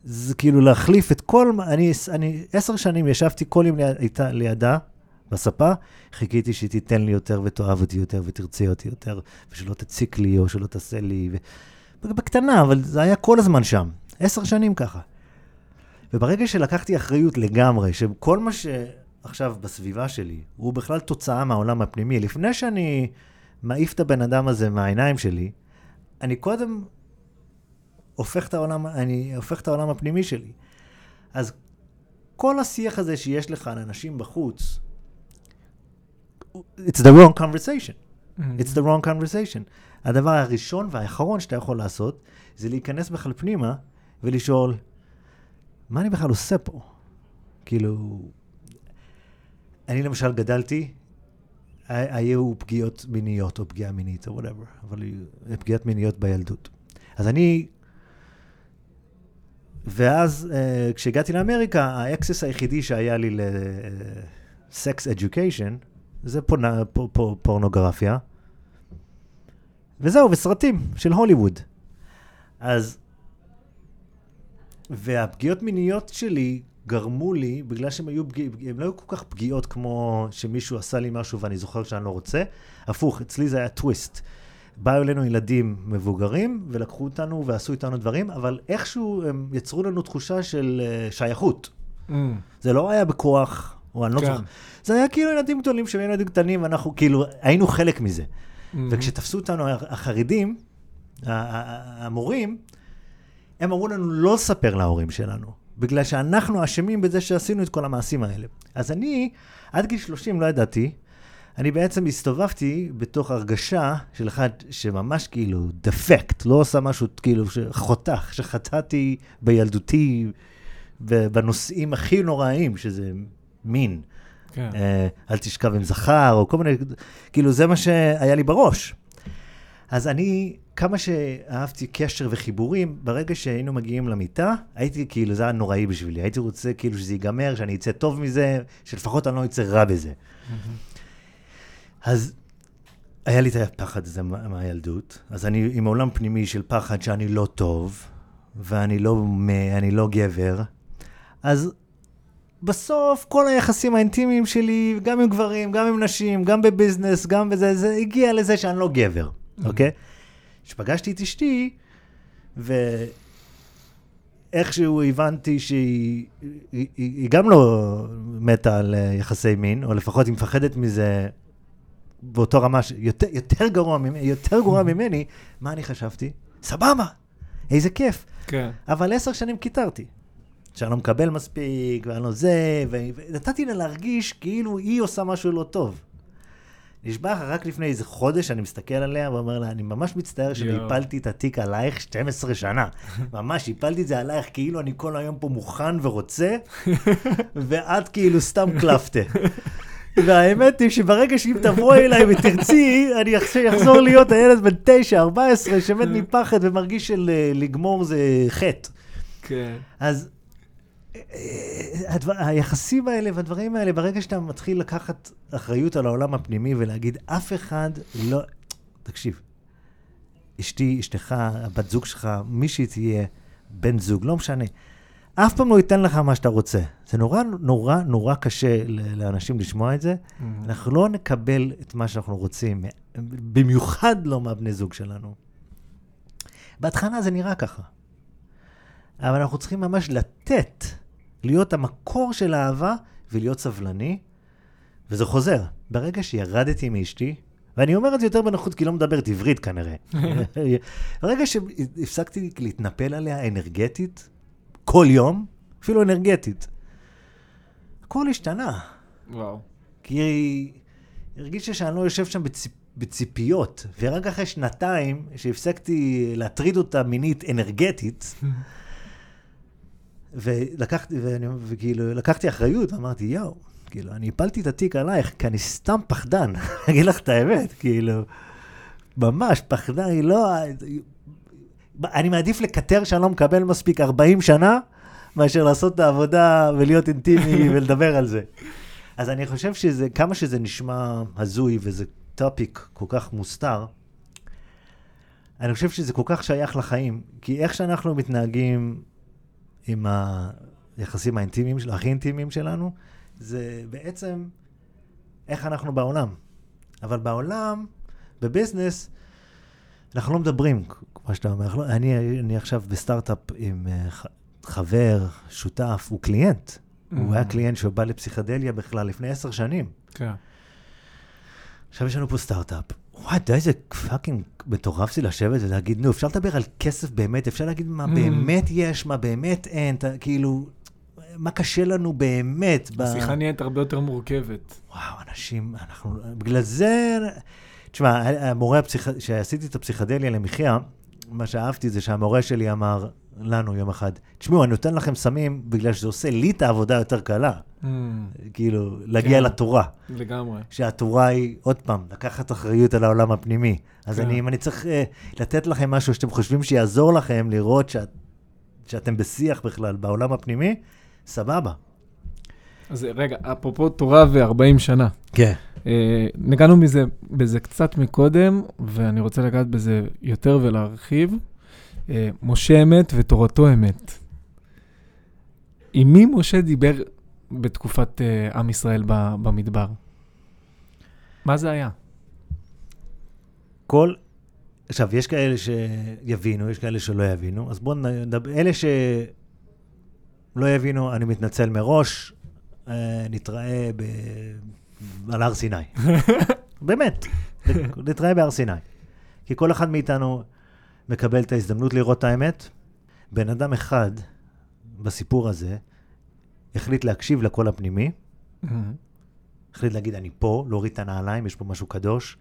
זה כאילו להחליף את כל, אני, אני עשר שנים ישבתי כל יום ליד, לידה, בספה, חיכיתי שהיא תיתן לי יותר ותאהב אותי יותר ותרצה אותי יותר, ושלא תציק לי או שלא תעשה לי, ו... בקטנה, אבל זה היה כל הזמן שם, עשר שנים ככה. וברגע שלקחתי אחריות לגמרי, שכל מה שעכשיו בסביבה שלי, הוא בכלל תוצאה מהעולם הפנימי, לפני שאני מעיף את הבן אדם הזה מהעיניים שלי, אני קודם הופך את העולם, אני הופך את העולם הפנימי שלי. אז כל השיח הזה שיש לך על אנשים בחוץ, it's the wrong conversation. מהמם. It's the wrong conversation. הדבר הראשון והאחרון שאתה יכול לעשות, זה להיכנס בכלל פנימה ולשאול, מה אני בכלל עושה פה? כאילו, אני למשל גדלתי, היו פגיעות מיניות או פגיעה מינית או whatever, אבל פגיעות מיניות בילדות. אז אני, ואז uh, כשהגעתי לאמריקה, ה access היחידי שהיה לי ל sex education, זה פונה, פ, פ, פורנוגרפיה. וזהו, וסרטים של הוליווד. אז, והפגיעות מיניות שלי גרמו לי, בגלל שהן היו פגיעות, הן לא היו כל כך פגיעות כמו שמישהו עשה לי משהו ואני זוכר שאני לא רוצה. הפוך, אצלי זה היה טוויסט. באו אלינו ילדים מבוגרים ולקחו אותנו ועשו איתנו דברים, אבל איכשהו הם יצרו לנו תחושה של uh, שייכות. מהמם. זה לא היה בכוח, או אני לא כן. זוכר. זה היה כאילו ילדים גדולים שהיו ילדים קטנים, ואנחנו כאילו היינו חלק מזה. וכשתפסו אותנו החרדים, המורים, הם אמרו לנו לא לספר להורים שלנו, בגלל שאנחנו אשמים בזה שעשינו את כל המעשים האלה. אז אני, עד גיל 30 לא ידעתי, אני בעצם הסתובבתי בתוך הרגשה של אחד שממש כאילו דפקט, לא עושה משהו כאילו שחותך, שחטאתי בילדותי בנושאים הכי נוראיים, שזה מין. כן. אה, אל תשכב עם זכר, או כל מיני, כאילו זה מה שהיה לי בראש. אז אני, כמה שאהבתי קשר וחיבורים, ברגע שהיינו מגיעים למיטה, הייתי כאילו, זה היה נוראי בשבילי. הייתי רוצה כאילו שזה ייגמר, שאני אצא טוב מזה, שלפחות אני לא אצא רע בזה. אז היה לי את הפחד הזה מה- מהילדות, אז אני עם עולם פנימי של פחד שאני לא טוב, ואני לא, אני לא גבר, אז בסוף כל היחסים האינטימיים שלי, גם עם גברים, גם עם נשים, גם בביזנס, גם בזה, זה הגיע לזה שאני לא גבר, אוקיי? כשפגשתי את אשתי, ואיכשהו הבנתי שהיא היא, היא, גם לא מתה על אה, יחסי מין, או לפחות היא מפחדת מזה באותו רמה, ש- יותר, יותר, גרוע יותר גרוע ממני, מה אני חשבתי? סבבה, איזה כיף. כן. אבל עשר שנים קיטרתי. שאני לא מקבל מספיק, ואני לא זה, ונתתי לה להרגיש כאילו היא עושה משהו לא טוב. נשבע לך, רק לפני איזה חודש אני מסתכל עליה ואומר לה, אני ממש מצטער שהפלתי את התיק עלייך 12 שנה. (laughs) ממש, הפלתי את זה עלייך כאילו אני כל היום פה מוכן ורוצה, (laughs) ואת כאילו סתם קלפתה. והאמת היא שברגע שאם תבואי אליי ותרצי, אני אחזור להיות הילד בן 9, 14, שמת מפחד ומרגיש של אה, זה חטא. כן. אז הדבר, היחסים האלה והדברים האלה, ברגע שאתה מתחיל לקחת אחריות על העולם הפנימי ולהגיד, אף אחד לא... תקשיב, אשתי, אשתך, הבת זוג שלך, מי שהיא תהיה, בן זוג, לא משנה. אף פעם לא ייתן לך מה שאתה רוצה. זה נורא נורא נורא קשה לאנשים לשמוע את זה. Mm-hmm. אנחנו לא נקבל את מה שאנחנו רוצים, במיוחד לא מהבני זוג שלנו. בהתחלה זה נראה ככה. אבל אנחנו צריכים ממש לתת, להיות המקור של האהבה ולהיות סבלני, וזה חוזר. ברגע שירדתי מאשתי, ואני אומר את זה יותר בנוחות כי לא מדברת עברית כנראה. (laughs) ברגע שהפסקתי להתנפל עליה אנרגטית, כל יום, אפילו אנרגטית, הכל השתנה. וואו. כי היא הרגישה שאני לא יושב שם בציפ... בציפיות, ורק אחרי שנתיים שהפסקתי להטריד אותה מינית אנרגטית, (laughs) ולקחתי, ואני, וכאילו, לקחתי אחריות, אמרתי, יואו, כאילו, אני הפלתי את התיק עלייך, כי אני סתם פחדן, (laughs) אגיד לך את האמת, כאילו, ממש, פחדן, היא לא... אני מעדיף לקטר שאני לא מקבל מספיק 40 שנה, מאשר לעשות את העבודה ולהיות אינטימי (laughs) ולדבר על זה. אז אני חושב שזה, כמה שזה נשמע הזוי וזה topic כל כך מוסתר, אני חושב שזה כל כך שייך לחיים, כי איך שאנחנו מתנהגים עם היחסים האינטימיים, הכי אינטימיים שלנו, זה בעצם איך אנחנו בעולם. אבל בעולם, ב business, אנחנו לא מדברים, כמו שאתה אומר. אני, אני עכשיו בסטארט-אפ עם אה, חבר, שותף, הוא client. Mm-hmm. הוא היה client שבא לפסיכדליה בכלל לפני עשר שנים. כן. עכשיו יש לנו פה סטארט-אפ. וואי, אתה יודע איזה fucking מטורף זה לשבת ולהגיד, נו, אפשר לדבר על כסף באמת, אפשר להגיד מה mm. באמת יש, מה באמת אין, אתה, כאילו, מה קשה לנו באמת. השיחה ב... נהיית הרבה יותר מורכבת. וואו, אנשים, אנחנו, בגלל זה, תשמע, המורה, הפסיכ... שעשיתי את הפסיכדליה למחיה, מה שאהבתי זה שהמורה שלי אמר לנו יום אחד, תשמעו, אני נותן לכם סמים בגלל שזה עושה לי את העבודה יותר קלה. Mm. כאילו, להגיע כן, לתורה. לגמרי. שהתורה היא, עוד פעם, לקחת אחריות על העולם הפנימי. אז כן. אני, אם אני צריך uh, לתת לכם משהו שאתם חושבים שיעזור לכם לראות שאת, שאתם בשיח בכלל בעולם הפנימי, סבבה. אז רגע, אפרופו תורה ו-40 שנה. כן. Uh, נגענו בזה, בזה קצת מקודם, ואני רוצה לגעת בזה יותר ולהרחיב. Uh, משה אמת ותורתו אמת. עם מי משה דיבר בתקופת uh, עם ישראל במדבר? מה זה היה? כל... עכשיו, יש כאלה שיבינו, יש כאלה שלא יבינו, אז בואו נדבר... אלה שלא יבינו, אני מתנצל מראש, אה, נתראה ב... על הר סיני. (laughs) באמת, נתראה בהר סיני. כי כל אחד מאיתנו מקבל את ההזדמנות לראות את האמת. בן אדם אחד בסיפור הזה החליט להקשיב לקול הפנימי, mm-hmm. החליט להגיד, אני פה, להוריד את הנעליים, יש פה משהו קדוש,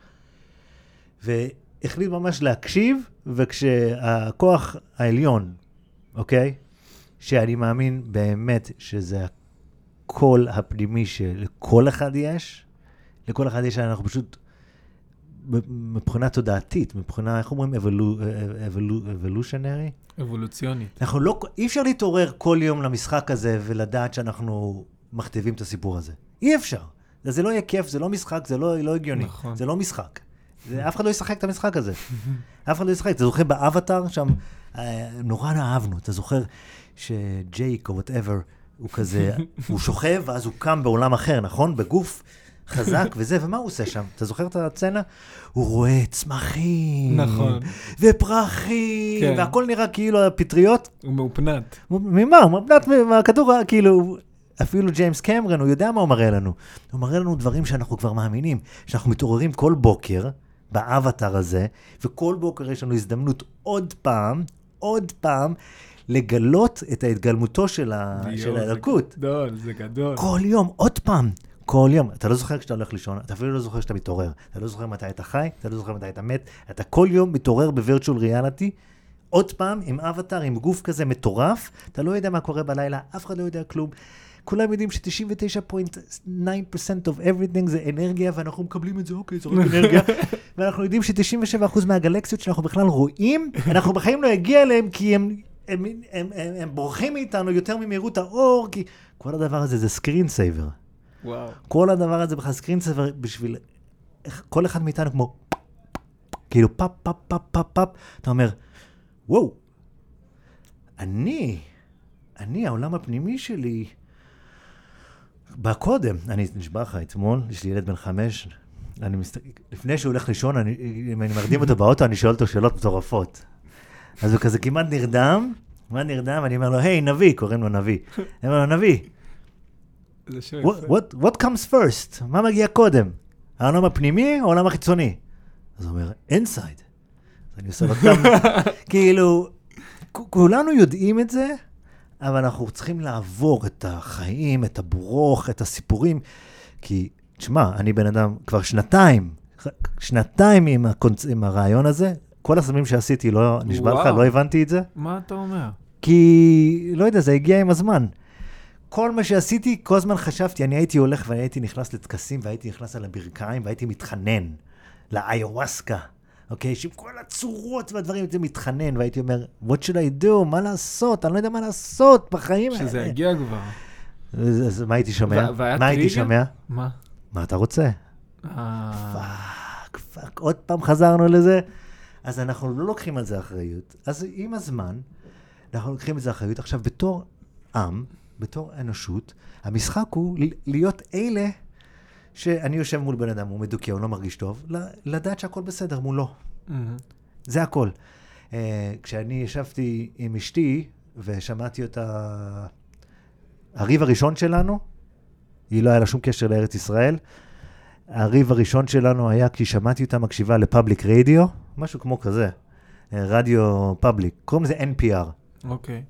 והחליט ממש להקשיב, וכשהכוח העליון, אוקיי? שאני מאמין באמת שזה הקול הפנימי שלכל אחד יש, לכל אחד יש, אנחנו פשוט, מבחינה תודעתית, מבחינה, איך אומרים, אבולושנרי? אבולוציונית. אנחנו לא, אי אפשר להתעורר כל יום למשחק הזה ולדעת שאנחנו מכתיבים את הסיפור הזה. אי אפשר. זה לא יהיה כיף, זה לא משחק, זה לא, לא הגיוני. נכון. זה לא משחק. זה, אף אחד לא ישחק את המשחק הזה. (laughs) אף אחד לא ישחק. אתה זוכר באבטאר, שם, אה, נורא אהבנו. אתה זוכר שג'ייק או whatever, הוא כזה, (laughs) הוא שוכב, ואז הוא קם בעולם אחר, נכון? בגוף חזק (laughs) וזה, ומה הוא עושה שם? אתה זוכר את הסצנה? הוא רואה צמחים. נכון. ופרחים, כן. והכל נראה כאילו הפטריות. הוא מאופנת. ממה? הוא מאופנת מהכדור, כאילו... אפילו ג'יימס קמרן, הוא יודע מה הוא מראה לנו. הוא מראה לנו דברים שאנחנו כבר מאמינים, שאנחנו מתעוררים כל בוקר באבטר הזה, וכל בוקר יש לנו הזדמנות עוד פעם, עוד פעם לגלות את ההתגלמותו של, ה... של האלוקות. גדול, זה גדול. כל יום, עוד פעם, כל יום. אתה לא זוכר כשאתה הולך לישון, אתה אפילו לא זוכר כשאתה מתעורר. אתה לא זוכר מתי אתה חי, אתה לא זוכר מתי אתה מת. אתה כל יום מתעורר בווירטואל ריאליטי, עוד פעם, עם אבטאר, עם גוף כזה מטורף, אתה לא יודע מה קורה בלילה, אף אחד לא יודע כלום. כולם יודעים ש-99.9% of everything זה אנרגיה, ואנחנו מקבלים את זה, אוקיי, זה רק (laughs) אנרגיה. ואנחנו יודעים ש-97% מהגלקסיות שאנחנו בכלל רואים, אנחנו בחיים לא נגיע אליהם כי הם, הם, הם, הם, הם, הם בורחים מאיתנו יותר ממהירות האור, כי כל הדבר הזה זה screen saver. וואו. כל הדבר הזה בכלל screen saver בשביל... כל אחד מאיתנו כמו... כאילו פאפ, פאפ, פאפ, פאפ, פאפ, אתה אומר, וואו, אני, אני, העולם הפנימי שלי, בא קודם. אני נשבע לך, אתמול, יש לי ילד בן חמש, אני מסת... לפני שהוא הולך לישון, אני, אם אני מרדים אותו באוטו, אני שואל אותו שאלות מטורפות. אז הוא כזה כמעט נרדם, כמעט נרדם, אני אומר לו, היי, נביא, קוראים לו נביא. אני אומר לו, נביא, זה what, יפה. what, what comes first? מה מגיע קודם? העולם הפנימי או העולם החיצוני? אז הוא אומר, inside. אז אני עושה לו גם, (laughs) כאילו, כולנו יודעים את זה, אבל אנחנו צריכים לעבור את החיים, את הברוך, את הסיפורים, כי, תשמע, אני בן אדם כבר שנתיים, שנתיים עם, הקונצ... עם הרעיון הזה, כל הסמים שעשיתי, לא, נשבע לך. לא הבנתי את זה. מה אתה אומר? כי, לא יודע, זה הגיע עם הזמן. כל מה שעשיתי, כל הזמן חשבתי, אני הייתי הולך והייתי נכנס לטקסים והייתי נכנס על הברכיים והייתי מתחנן לאיוואסקה, אוקיי? שעם כל הצורות והדברים הייתי מתחנן והייתי אומר, what should I do? מה לעשות? אני לא יודע מה לעשות בחיים האלה. שזה יגיע כבר. אז, מה הייתי שומע? מה הייתי? שומע? מה? מה אתה רוצה? אה, fuck, fuck, עוד פעם חזרנו לזה. אז אנחנו לא לוקחים על זה אחריות. אז עם הזמן, אנחנו לוקחים את זה אחריות. עכשיו, בתור עם, בתור אנושות, המשחק הוא להיות אלה שאני יושב מול בן אדם, הוא מדוכא, הוא לא מרגיש טוב, לדעת שהכל בסדר מולו. מהמם. זה הכל. Uh, כשאני ישבתי עם אשתי ושמעתי אותה, הריב הראשון שלנו, היא לא היה לה שום קשר לארץ ישראל. הריב הראשון שלנו היה כי שמעתי אותה מקשיבה לפאבליק רדיו, משהו כמו כזה, אה, רדיו פאבליק, קוראים לזה NPR, אוקיי.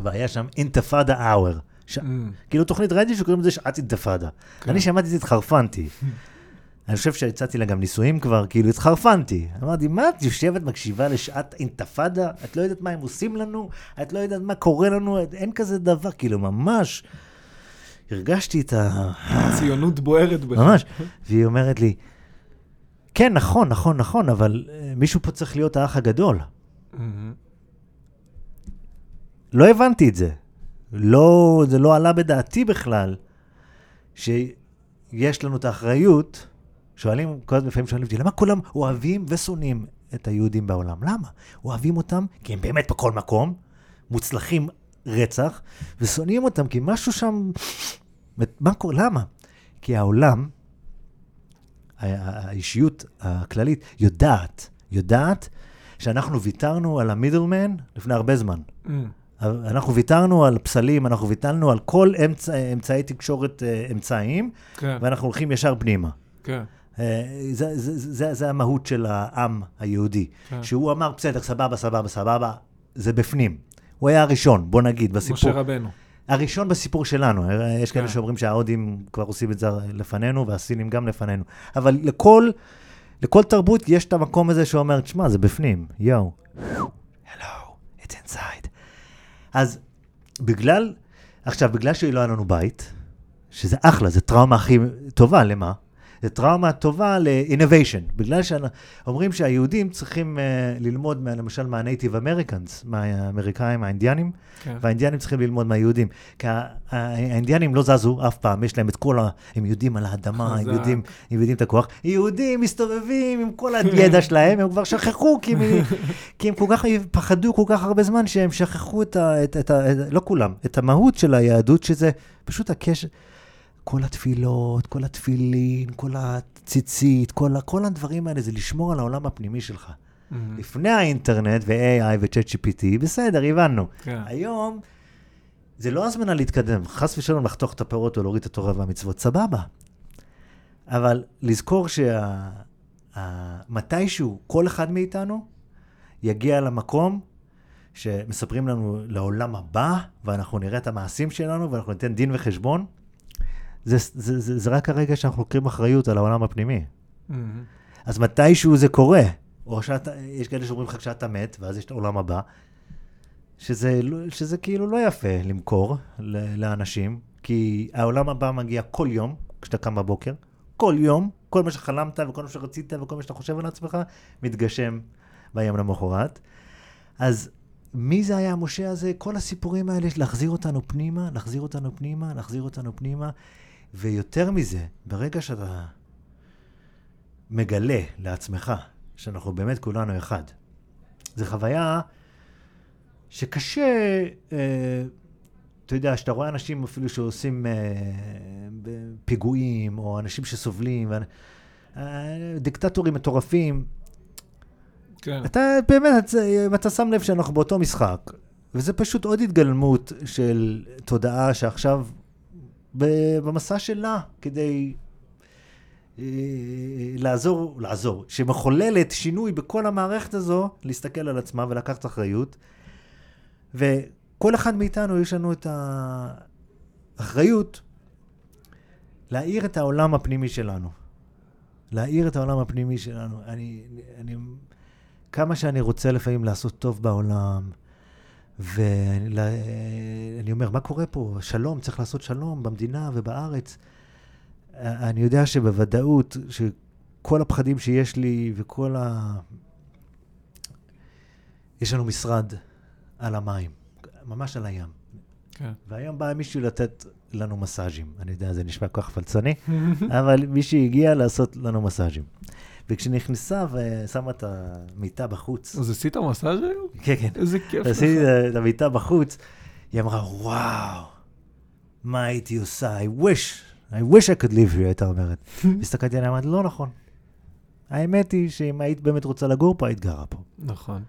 והיה שם אינתיפאדה אאואר. ש... אמ, כאילו תוכנית רדיו שקוראים לזה שעת אינתיפאדה. כן. אני שמעתי את זה, התחרפנתי. (laughs) אני חושב שהצעתי לה גם נישואים כבר, כאילו התחרפנתי. אמרתי, מה את יושבת, מקשיבה לשעת אינתיפאדה? את לא יודעת מה הם עושים לנו? את לא יודעת מה קורה לנו? אין כזה דבר, כאילו, ממש. הרגשתי את ה... ציונות בוערת בך. ממש. והיא אומרת לי, כן, נכון, נכון, נכון, אבל אה, מישהו פה צריך להיות האח הגדול. לא הבנתי את זה. לא, זה לא עלה בדעתי בכלל, שיש לנו את האחריות. שואלים, כל הזמן לפעמים שואלים אותי, למה כולם אוהבים ושונאים את היהודים בעולם? למה? אוהבים אותם כי הם באמת בכל מקום, מוצלחים רצח, ושונאים אותם כי משהו שם... מה קורה? למה? כי העולם, האישיות הכללית, יודעת, יודעת שאנחנו ויתרנו על המידלמן לפני הרבה זמן. אמ, אנחנו ויתרנו על פסלים, אנחנו ויתרנו על כל אמצע, אמצעי תקשורת אה, אמצעיים, כן, ואנחנו הולכים ישר פנימה. כן. אה, זה, זה, זה, זה המהות של העם היהודי. כן. שהוא אמר, בסדר, סבבה, סבבה, סבבה, זה בפנים. הוא היה הראשון, בוא נגיד, בסיפור. משה רבנו. הראשון בסיפור שלנו. אה, יש כאלה כן. שאומרים שההודים כבר עושים את זה לפנינו, והסינים גם לפנינו. אבל לכל, לכל תרבות יש את המקום הזה שאומר, תשמע, זה בפנים, יואו. hello, it's inside. אז בגלל, עכשיו, בגלל שלא היה לנו בית, שזה אחלה, זה טראומה הכי טובה, למה? זה טראומה טובה ל-innovation. בגלל שאומרים שהיהודים צריכים uh, ללמוד, מה, למשל, מה-Native Americans, מהאמריקאים, האינדיאנים, כן. והאינדיאנים צריכים ללמוד מהיהודים. כי האינדיאנים לא זזו אף פעם, יש להם את כל ה... הם יודעים על האדמה, הם. יודעים, הם יודעים את הכוח. יהודים מסתובבים עם כל הידע (laughs) שלהם, הם כבר שכחו, כי הם, כי הם כל כך פחדו כל כך הרבה זמן, שהם שכחו את ה... את, את ה לא כולם, את המהות של היהדות, שזה פשוט הקשר. כל התפילות, כל התפילין, כל הציצית, כל, כל הדברים האלה, זה לשמור על העולם הפנימי שלך. מהמם. לפני האינטרנט ו-AI ו-Chat GPT, בסדר, הבנו. כן. היום זה לא הזמנה להתקדם, חס ושלום לחתוך את הפירות או להוריד את התורה והמצוות, סבבה. אבל לזכור שמתישהו כל אחד מאיתנו יגיע למקום שמספרים לנו לעולם הבא, ואנחנו נראה את המעשים שלנו, ואנחנו ניתן דין וחשבון, זה, זה, זה, זה רק הרגע שאנחנו לוקחים אחריות על העולם הפנימי. מהמם. אז מתישהו זה קורה, או שאתה, יש כאלה שאומרים לך כשאתה מת, ואז יש את העולם הבא, שזה, לא- שזה כאילו לא יפה למכור לאנשים, כי העולם הבא מגיע כל יום, כשאתה קם בבוקר, כל יום, כל מה שחלמת וכל מה שרצית וכל מה שאתה חושב על עצמך, מתגשם ביום למחרת. אז מי זה היה המשה הזה? כל הסיפורים האלה, להחזיר אותנו פנימה, להחזיר אותנו פנימה, להחזיר אותנו פנימה, ויותר מזה, ברגע שאתה מגלה לעצמך שאנחנו באמת כולנו אחד. זו חוויה שקשה, אה, אתה יודע, שאתה רואה אנשים אפילו שעושים אה, פיגועים, או אנשים שסובלים, אה, דיקטטורים מטורפים, כן. אתה באמת, אתה שם לב שאנחנו באותו משחק, וזה פשוט עוד התגלמות של תודעה שעכשיו במסע שלה כדי אה, לעזור, לעזור, שמחוללת שינוי בכל המערכת הזו, להסתכל על עצמה ולקחת אחריות. וכל אחד מאיתנו יש לנו את האחריות להאיר את העולם הפנימי שלנו. להאיר את העולם הפנימי שלנו. אני, אני, כמה שאני רוצה לפעמים לעשות טוב בעולם, ואני אומר, מה קורה פה? שלום, צריך לעשות שלום במדינה ובארץ. אני יודע שבוודאות, שכל הפחדים שיש לי וכל ה... יש לנו משרד על המים, ממש על הים. כן. והיום בא מישהו לתת לנו מסאז'ים. אני יודע, זה נשמע כל כך פלצני, (laughs) אבל מישהי הגיעה לעשות לנו מסאז'ים. וכשנכנסה ושמה את המיטה בחוץ, אז עשית מסאז' היום? כן, כן, איזה כיף. עשיתי את המיטה בחוץ, היא אמרה, וואו, מה הייתי עושה? I wish, I wish I could live here, הייתה אומרת. (laughs) הסתכלתי עליה, אמרתי, לא נכון. האמת היא שאם היית באמת רוצה לגור פה, היית גרה פה. נכון.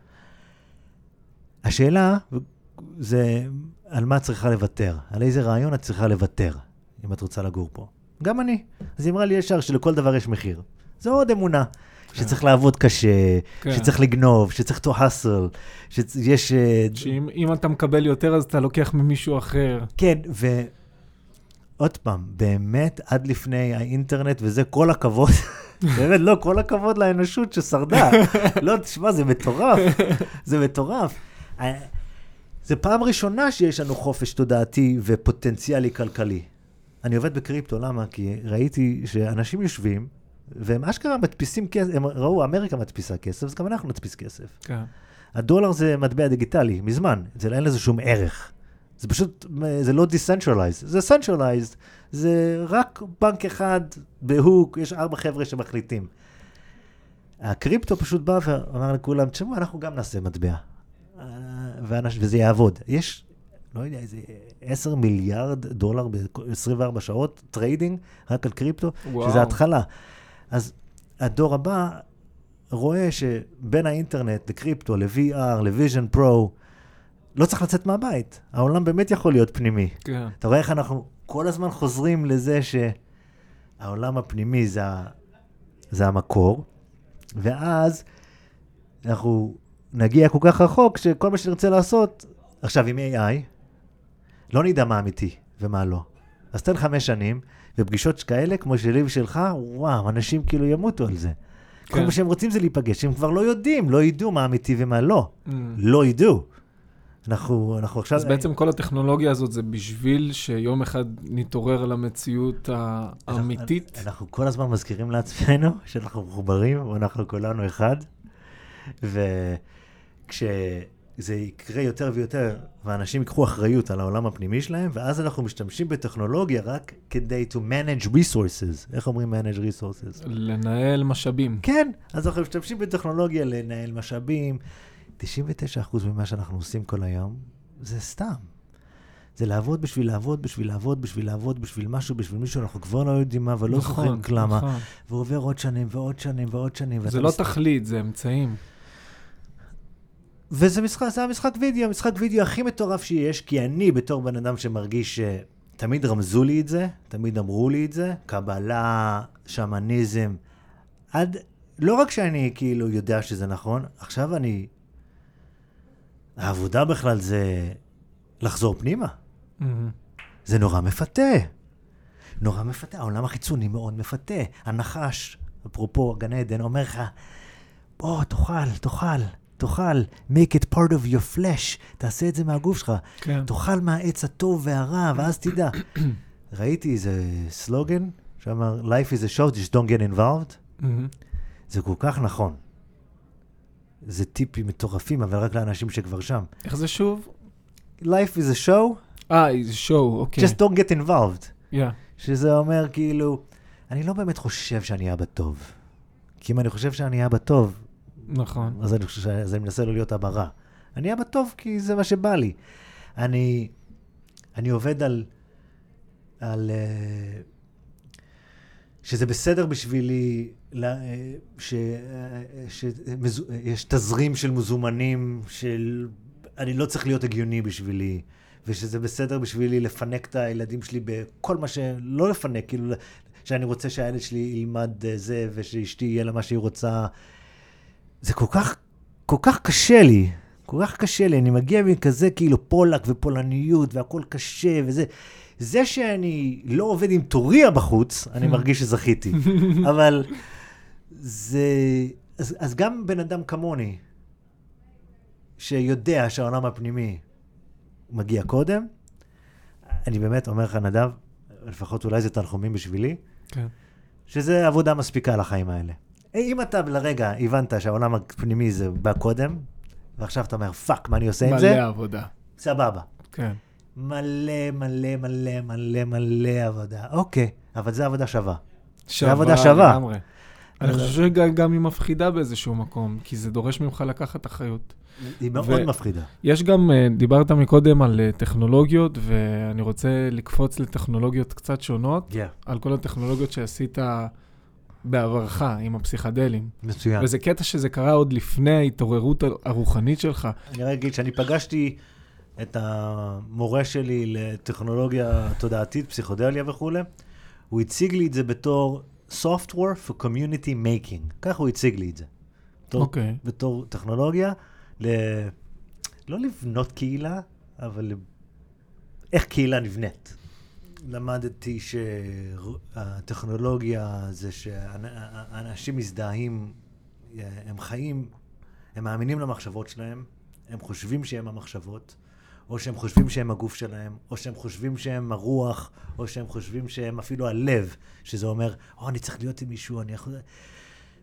השאלה זה על מה את צריכה לוותר, על איזה רעיון את צריכה לוותר, אם את רוצה לגור פה. גם אני. אז היא אמרה לי ישר שלכל דבר יש מחיר. זו עוד אמונה. שצריך לעבוד קשה, כן. שצריך לגנוב, שצריך to hustle, שיש... אה, שאם אם אתה מקבל יותר, אז אתה לוקח ממישהו אחר. כן, ועוד פעם, באמת, עד לפני האינטרנט, וזה כל הכבוד, (laughs) באמת, לא, כל הכבוד לאנושות ששרדה. (laughs) לא, תשמע, זה מטורף, זה מטורף. אה, זה פעם ראשונה שיש לנו חופש תודעתי ופוטנציאלי כלכלי. אני עובד בקריפטו, למה? כי ראיתי שאנשים יושבים, והם אשכרה מדפיסים כסף, הם ראו, אמריקה מדפיסה כסף, אז גם אנחנו נדפיס כסף. כן. הדולר זה מטבע דיגיטלי, מזמן, זה אין לזה שום ערך. זה פשוט, זה לא decentralized, זה centralized, זה רק בנק אחד בהוק, יש ארבע חבר'ה שמחליטים. הקריפטו פשוט בא ואמר לכולם, תשמעו, אנחנו גם נעשה מטבע. ואנש, וזה יעבוד. יש, לא יודע, איזה 10 מיליארד דולר ב-24 שעות trading, רק על קריפטו, וואו. שזה התחלה. אז הדור הבא רואה שבין האינטרנט לקריפטו, ל-VR, ל-Vision Pro, לא צריך לצאת מהבית. העולם באמת יכול להיות פנימי. כן. אתה רואה איך אנחנו כל הזמן חוזרים לזה שהעולם הפנימי זה, ה... זה המקור, ואז אנחנו נגיע כל כך רחוק שכל מה שנרצה לעשות, עכשיו עם AI, לא נדע מה אמיתי ומה לא. אז תן חמש שנים, ופגישות כאלה, כמו שלי ושלך, וואו, אנשים כאילו ימותו על זה. כל כן. מה שהם רוצים זה להיפגש, הם כבר לא יודעים, לא ידעו מה אמיתי ומה לא. Mm. לא ידעו. אנחנו, אנחנו עכשיו... אז בעצם כל הטכנולוגיה הזאת זה בשביל שיום אחד נתעורר למציאות האמיתית. אנחנו, אנחנו כל הזמן מזכירים לעצמנו שאנחנו מחוברים ואנחנו כולנו אחד, וכשזה יקרה יותר ויותר, ואנשים ייקחו אחריות על העולם הפנימי שלהם, ואז אנחנו משתמשים בטכנולוגיה רק כדי to manage resources. איך אומרים manage resources? לנהל משאבים. כן, אז אנחנו משתמשים בטכנולוגיה לנהל משאבים. 99% ממה שאנחנו עושים כל היום זה סתם. זה לעבוד בשביל לעבוד, בשביל לעבוד, בשביל לעבוד, בשביל משהו, בשביל מישהו, אנחנו כבר לא יודעים מה, ולא נכון, זוכרים כלמה. נכון. ועובר עוד שנים ועוד שנים ועוד שנים. זה לא מס- תכלית, זה אמצעים. וזה משחק, זה המשחק וידאו, המשחק וידאו הכי מטורף שיש, כי אני בתור בן אדם שמרגיש שתמיד רמזו לי את זה, תמיד אמרו לי את זה, קבלה, שמניזם, עד, לא רק שאני כאילו יודע שזה נכון, עכשיו אני העבודה בכלל זה לחזור פנימה. מהמם. זה נורא מפתה. נורא מפתה, העולם החיצוני מאוד מפתה. הנחש, אפרופו גן עדן, אומר לך, בוא, תאכל, תאכל, תאכל, make it part of your flesh, תעשה את זה מהגוף שלך, כן. תאכל מהעץ הטוב והרע, ואז תדע. (coughs) ראיתי איזה סלוגן שאמר, life is a show, just don't get involved. זה כל כך נכון. זה טיפים מטורפים, אבל רק לאנשים שכבר שם. איך זה שוב? life is a show, אה, זה שואו, אוקיי. just don't get involved. Yeah. שזה אומר כאילו, אני לא באמת חושב שאני אבא טוב. כי אם אני חושב שאני אבא טוב, נכון. אז אני, חושב, ש- אז אני מנסה לא להיות רע. אני אבא טוב כי זה מה שבא לי. אני, אני עובד על, על אה, שזה בסדר בשבילי אה, ש- אה, תזרים של מזומנים של... אני לא צריך להיות הגיוני בשבילי, ושזה בסדר בשבילי לפנק את הילדים שלי בכל מה שלא לפנק, כאילו שאני רוצה שהילד שלי ילמד זה, ושאשתי יהיה לה מה שהיא רוצה. זה כל כך, כל כך קשה לי, כל כך קשה לי, אני מגיע מכזה כאילו פולק ופולניות והכל קשה וזה. זה שאני לא עובד עם טוריה בחוץ, אני מרגיש שזכיתי. (laughs) אבל זה... אז, אז גם בן אדם כמוני, שיודע שהעולם הפנימי מגיע קודם, אני באמת אומר לך, נדב, לפחות אולי זה תנחומים בשבילי, כן. שזה עבודה מספיקה לחיים האלה. אם אתה לרגע הבנת שהעולם הפנימי זה בא קודם, ועכשיו אתה אומר, fuck, מה אני עושה עם זה? מלא עבודה. סבבה. כן. מלא, מלא, מלא, מלא, מלא עבודה. אוקיי, אבל זו עבודה שווה. שווה עבודה שווה. לגמרי. אני חושב שגם היא מפחידה באיזשהו מקום, כי זה דורש ממך לקחת אחריות. היא מאוד מפחידה. יש גם, אה, דיברת מקודם על אה, טכנולוגיות, ואני רוצה לקפוץ לטכנולוגיות קצת שונות, כן. על כל הטכנולוגיות שעשית בעברך עם הפסיכדלים. מצוין. וזה קטע שזה קרה עוד לפני ההתעוררות הרוחנית שלך. אני רק אגיד שאני פגשתי את המורה שלי לטכנולוגיה תודעתית, פסיכודליה וכולי, הוא הציג לי את זה בתור software for community making. ככה הוא הציג לי את זה. בתור, אוקיי. בתור טכנולוגיה, ל... לא לבנות קהילה, אבל. איך קהילה נבנית. למדתי שהטכנולוגיה זה שאנשים מזדהים, הם חיים, הם מאמינים למחשבות שלהם, הם חושבים שהם המחשבות, או שהם חושבים שהם הגוף שלהם, או שהם חושבים שהם הרוח, או שהם חושבים שהם אפילו הלב, שזה אומר, או, אני צריך להיות עם מישהו, אני יכול...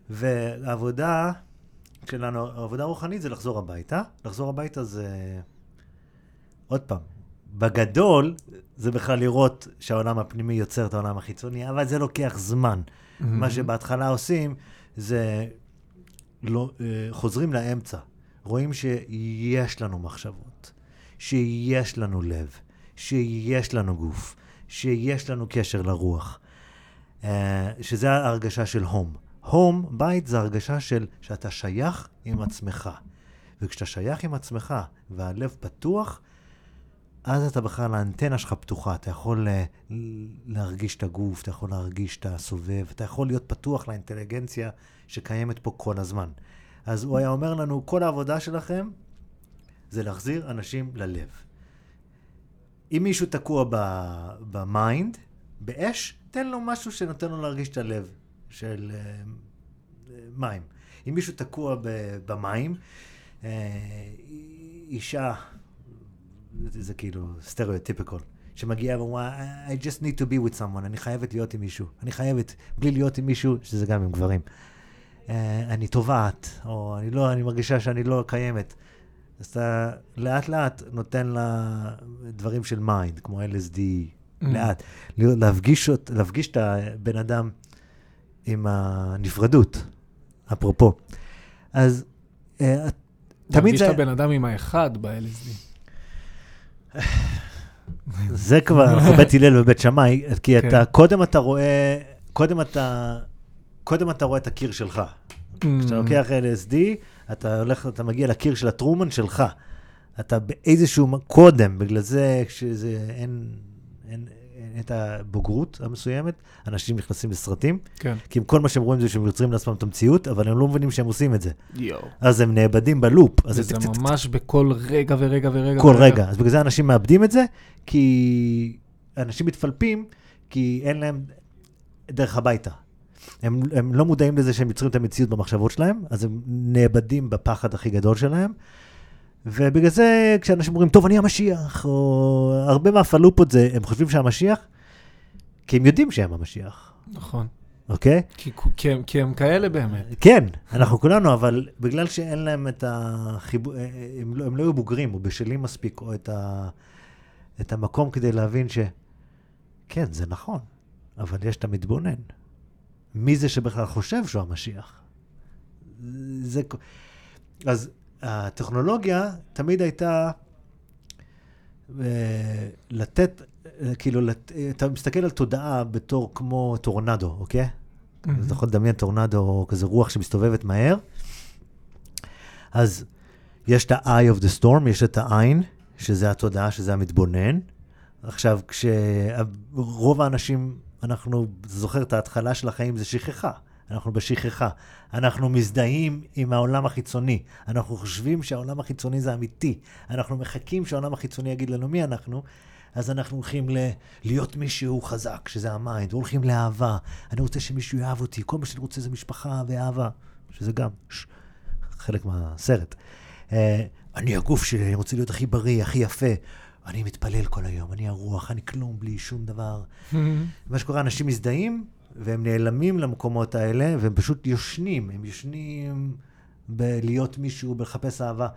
והעבודה שלנו, העבודה הרוחנית זה לחזור הביתה. לחזור הביתה זה... עוד פעם, בגדול, זה בכלל לראות שהעולם הפנימי יוצר את העולם החיצוני, אבל זה לוקח זמן. מה שבהתחלה עושים, זה לא, אה, חוזרים לאמצע. רואים שיש לנו מחשבות, שיש לנו לב, שיש לנו גוף, שיש לנו קשר לרוח, אה, שזה ההרגשה של הום. הום, בית, זה הרגשה של שאתה שייך עם עצמך. וכשאתה שייך עם עצמך והלב פתוח, אז אתה בכלל, האנטנה שלך פתוחה, אתה יכול אה, להרגיש את הגוף, אתה יכול להרגיש את הסובב, אתה יכול להיות פתוח לאינטליגנציה שקיימת פה כל הזמן. אז הוא היה אומר לנו, כל העבודה שלכם זה להחזיר אנשים ללב. אם מישהו תקוע ב mind, באש, תן לו משהו שנותן לו להרגיש את הלב של אה, מים. אם מישהו תקוע במים, אה, אישה, זה, כאילו stereotypical, שמגיעה ואומרה, I just need to be with someone, אני חייבת להיות עם מישהו. אני חייבת, בלי להיות עם מישהו, שזה גם עם גברים. Uh, אני טובעת, או אני לא, אני מרגישה שאני לא קיימת. אז אתה לאט לאט נותן לה דברים של mind, כמו LSD, Mm. לאט. להפגיש, להפגיש את הבן אדם עם הנפרדות, אפרופו. אז uh, תמיד זה... את הבן אדם עם האחד ב-LSD. זה כבר, אנחנו בית הלל ובית שמאי, כי כן. אתה, קודם אתה רואה, קודם אתה, קודם אתה רואה את הקיר שלך. כשאתה לוקח LSD, אתה הולך, אתה מגיע לקיר של הטרומן שלך. אתה באיזשהו, קודם, בגלל זה, כשזה, אין, אין, את הבוגרות המסוימת, אנשים נכנסים לסרטים, כן. כי עם כל מה שהם רואים זה שהם יוצרים לעצמם את המציאות, אבל הם לא מבינים שהם עושים את זה. יואו. אז הם נאבדים בלופ. אז וזה הם ממש בכל רגע ורגע ורגע. כל ורגע. רגע. אז בגלל זה אנשים מאבדים את זה, כי אנשים מתפלפים, כי אין להם דרך הביתה. הם, הם לא מודעים לזה שהם יוצרים את המציאות במחשבות שלהם, אז הם נאבדים בפחד הכי גדול שלהם. ובגלל זה, כשאנשים אומרים, טוב, אני המשיח, או הרבה מהפלופות זה, הם חושבים שהמשיח, כי הם יודעים שהם המשיח, נכון. אוקיי? כי, כי, הם, כי הם כאלה באמת. כן, אנחנו כולנו, אבל בגלל שאין להם את החיבור, הם לא, הם לא היו בוגרים או בשלים מספיק, או את, ה, את המקום כדי להבין ש... כן, זה נכון, אבל יש את המתבונן. מי זה שבכלל חושב שהוא המשיח? זה... אז הטכנולוגיה תמיד הייתה אה, לתת, אה, כאילו, לת... אתה מסתכל על תודעה בתור כמו טורנדו, אוקיי? אז אתה יכול לדמיין טורנדו או כזה רוח שמסתובבת מהר. אז יש את ה-eye of the storm, יש את העין, שזה התודעה, שזה המתבונן. עכשיו, כשרוב האנשים, אנחנו, זוכר את ההתחלה של החיים, זה שכחה. אנחנו בשכחה. אנחנו מזדהים עם העולם החיצוני. אנחנו חושבים שהעולם החיצוני זה אמיתי. אנחנו מחכים שהעולם החיצוני יגיד לנו מי אנחנו. אז אנחנו הולכים ל- להיות מישהו חזק, שזה ה mind, הולכים לאהבה. אני רוצה שמישהו יאהב אותי, כל מה שאני רוצה זה משפחה ואהבה, שזה גם ש- חלק מהסרט. Uh, אני הגוף שלי, אני רוצה להיות הכי בריא, הכי יפה. אני מתפלל כל היום, אני הרוח, אני כלום בלי שום דבר. (laughs) מה שקורה, אנשים מזדהים, והם נעלמים למקומות האלה, והם פשוט יושנים. הם יושנים בלהיות מישהו, בלחפש אהבה.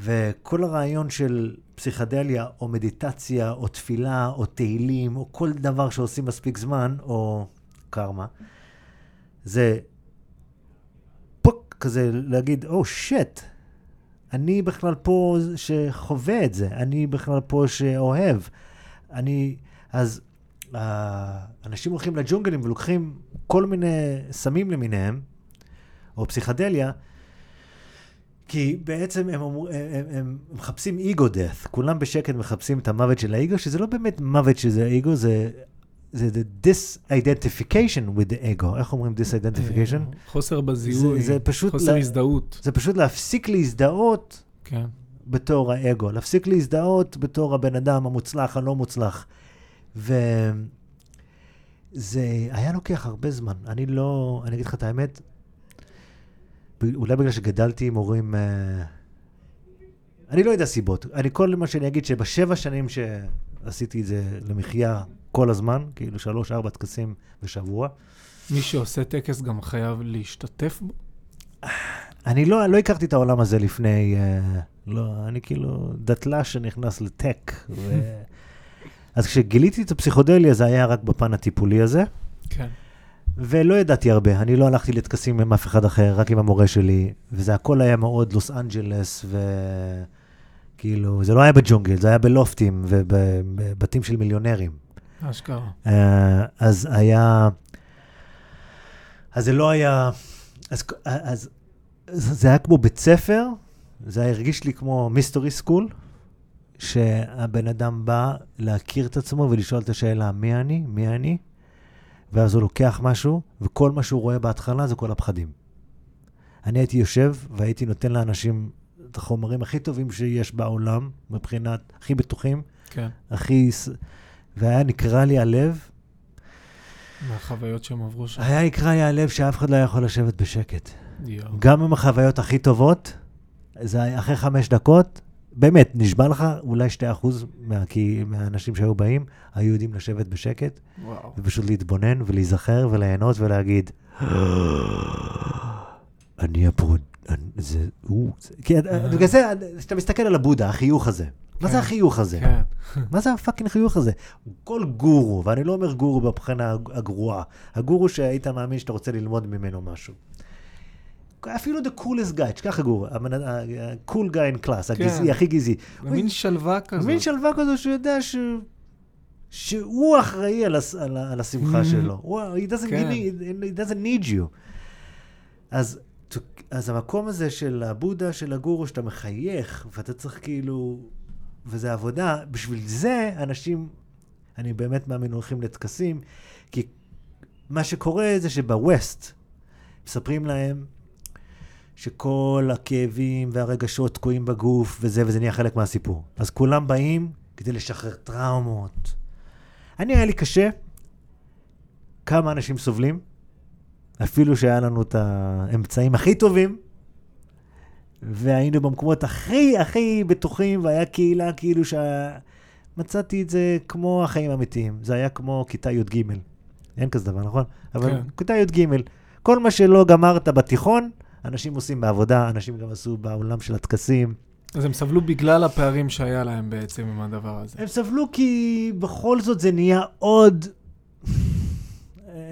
וכל הרעיון של פסיכדליה, או מדיטציה, או תפילה, או תהילים, או כל דבר שעושים מספיק זמן, או קרמה, זה פוק כזה להגיד, או oh, שט, אני בכלל פה שחווה את זה, אני בכלל פה שאוהב. אני, אז אנשים הולכים לג'ונגלים ולוקחים כל מיני סמים למיניהם, או פסיכדליה, כי בעצם הם, הם, הם, הם מחפשים אגו death, כולם בשקט מחפשים את המוות של האגו, שזה לא באמת מוות שזה האגו, זה, זה the disidentification with the ego. איך אומרים disidentification? אה, חוסר בזיהוי, זה, זה חוסר לה, הזדהות. זה פשוט להפסיק להזדהות כן. בתור האגו, להפסיק להזדהות בתור הבן אדם המוצלח, הלא מוצלח. וזה היה לוקח הרבה זמן. אני לא, אני אגיד לך את האמת, אולי בגלל שגדלתי עם הורים... אה, אני לא יודע סיבות. אני כל מה שאני אגיד שבשבע שנים שעשיתי את זה למחיה כל הזמן, כאילו שלוש, ארבע טקסים בשבוע. מי שעושה טקס גם חייב להשתתף בו? אני לא, לא הכרתי את העולם הזה לפני, uh, לא, אני כאילו דתל"ש שנכנס לטק. ו... (laughs) אז כשגיליתי את הפסיכודליה זה היה רק בפן הטיפולי הזה. כן. ולא ידעתי הרבה, אני לא הלכתי לטקסים עם אף אחד אחר, רק עם המורה שלי, וזה הכל היה מאוד לוס אנג'לס, וכאילו, זה לא היה בג'ונגל, זה היה בלופטים ובבתים של מיליונרים. אשכרה. Uh, אז היה, אז זה לא היה, אז, אז זה היה כמו בית ספר, זה היה הרגיש לי כמו מיסטורי סקול, שהבן אדם בא להכיר את עצמו ולשאול את השאלה, מי אני? מי אני? ואז הוא לוקח משהו, וכל מה שהוא רואה בהתחלה זה כל הפחדים. אני הייתי יושב והייתי נותן לאנשים את החומרים הכי טובים שיש בעולם, מבחינת הכי בטוחים, כן. הכי... והיה נקרע לי הלב. מהחוויות שהם עברו שם. היה נקרע לי הלב שאף אחד לא יכול לשבת בשקט. יואו. גם עם החוויות הכי טובות, זה היה אחרי חמש דקות, באמת, נשבע לך, אולי 2% מה, כי, מהאנשים שהיו באים, היו יודעים לשבת בשקט, וואו. ופשוט להתבונן ולהיזכר וליהנות ולהגיד, אני הפרוד... זה הוא... זה-" כי בגלל זה, כשאתה מסתכל על הבודה, החיוך הזה, מה זה כן. החיוך הזה? כן. מה זה ה fucking חיוך הזה? כל גורו, ואני לא אומר גורו מבחינה הגרועה, הגורו שהיית מאמין שאתה רוצה ללמוד ממנו משהו. אפילו the coolest guy, תשכח גורו, ה-cool guy in class, הגזעי, הכי גזעי. מין שלווה כזאת. מין שלווה כזו שהוא יודע ש... שהוא אחראי על, השמחה. שלו. He doesn't, כן. need, he doesn't need you. אז, אז המקום הזה של הבודה, של הגורו, שאתה מחייך, ואתה צריך כאילו... וזה עבודה, בשביל זה אנשים אני באמת מאמין הולכים לטקסים, כי מה שקורה זה שבווסט מספרים להם שכל הכאבים והרגשות תקועים בגוף וזה, וזה נהיה חלק מהסיפור. אז כולם באים כדי לשחרר טראומות. אני, היה לי קשה. כמה אנשים סובלים, אפילו שהיה לנו את האמצעים הכי טובים, והיינו במקומות הכי הכי בטוחים, והיה קהילה כאילו שה... מצאתי את זה כמו החיים האמיתיים. זה היה כמו כיתה י"ג. אין כזה דבר, נכון? אבל כן. כיתה י"ג. כל מה שלא גמרת בתיכון, אנשים עושים בעבודה, אנשים גם עשו בעולם של הטקסים. אז הם סבלו בגלל הפערים שהיה להם בעצם עם הדבר הזה. הם סבלו כי בכל זאת זה נהיה עוד...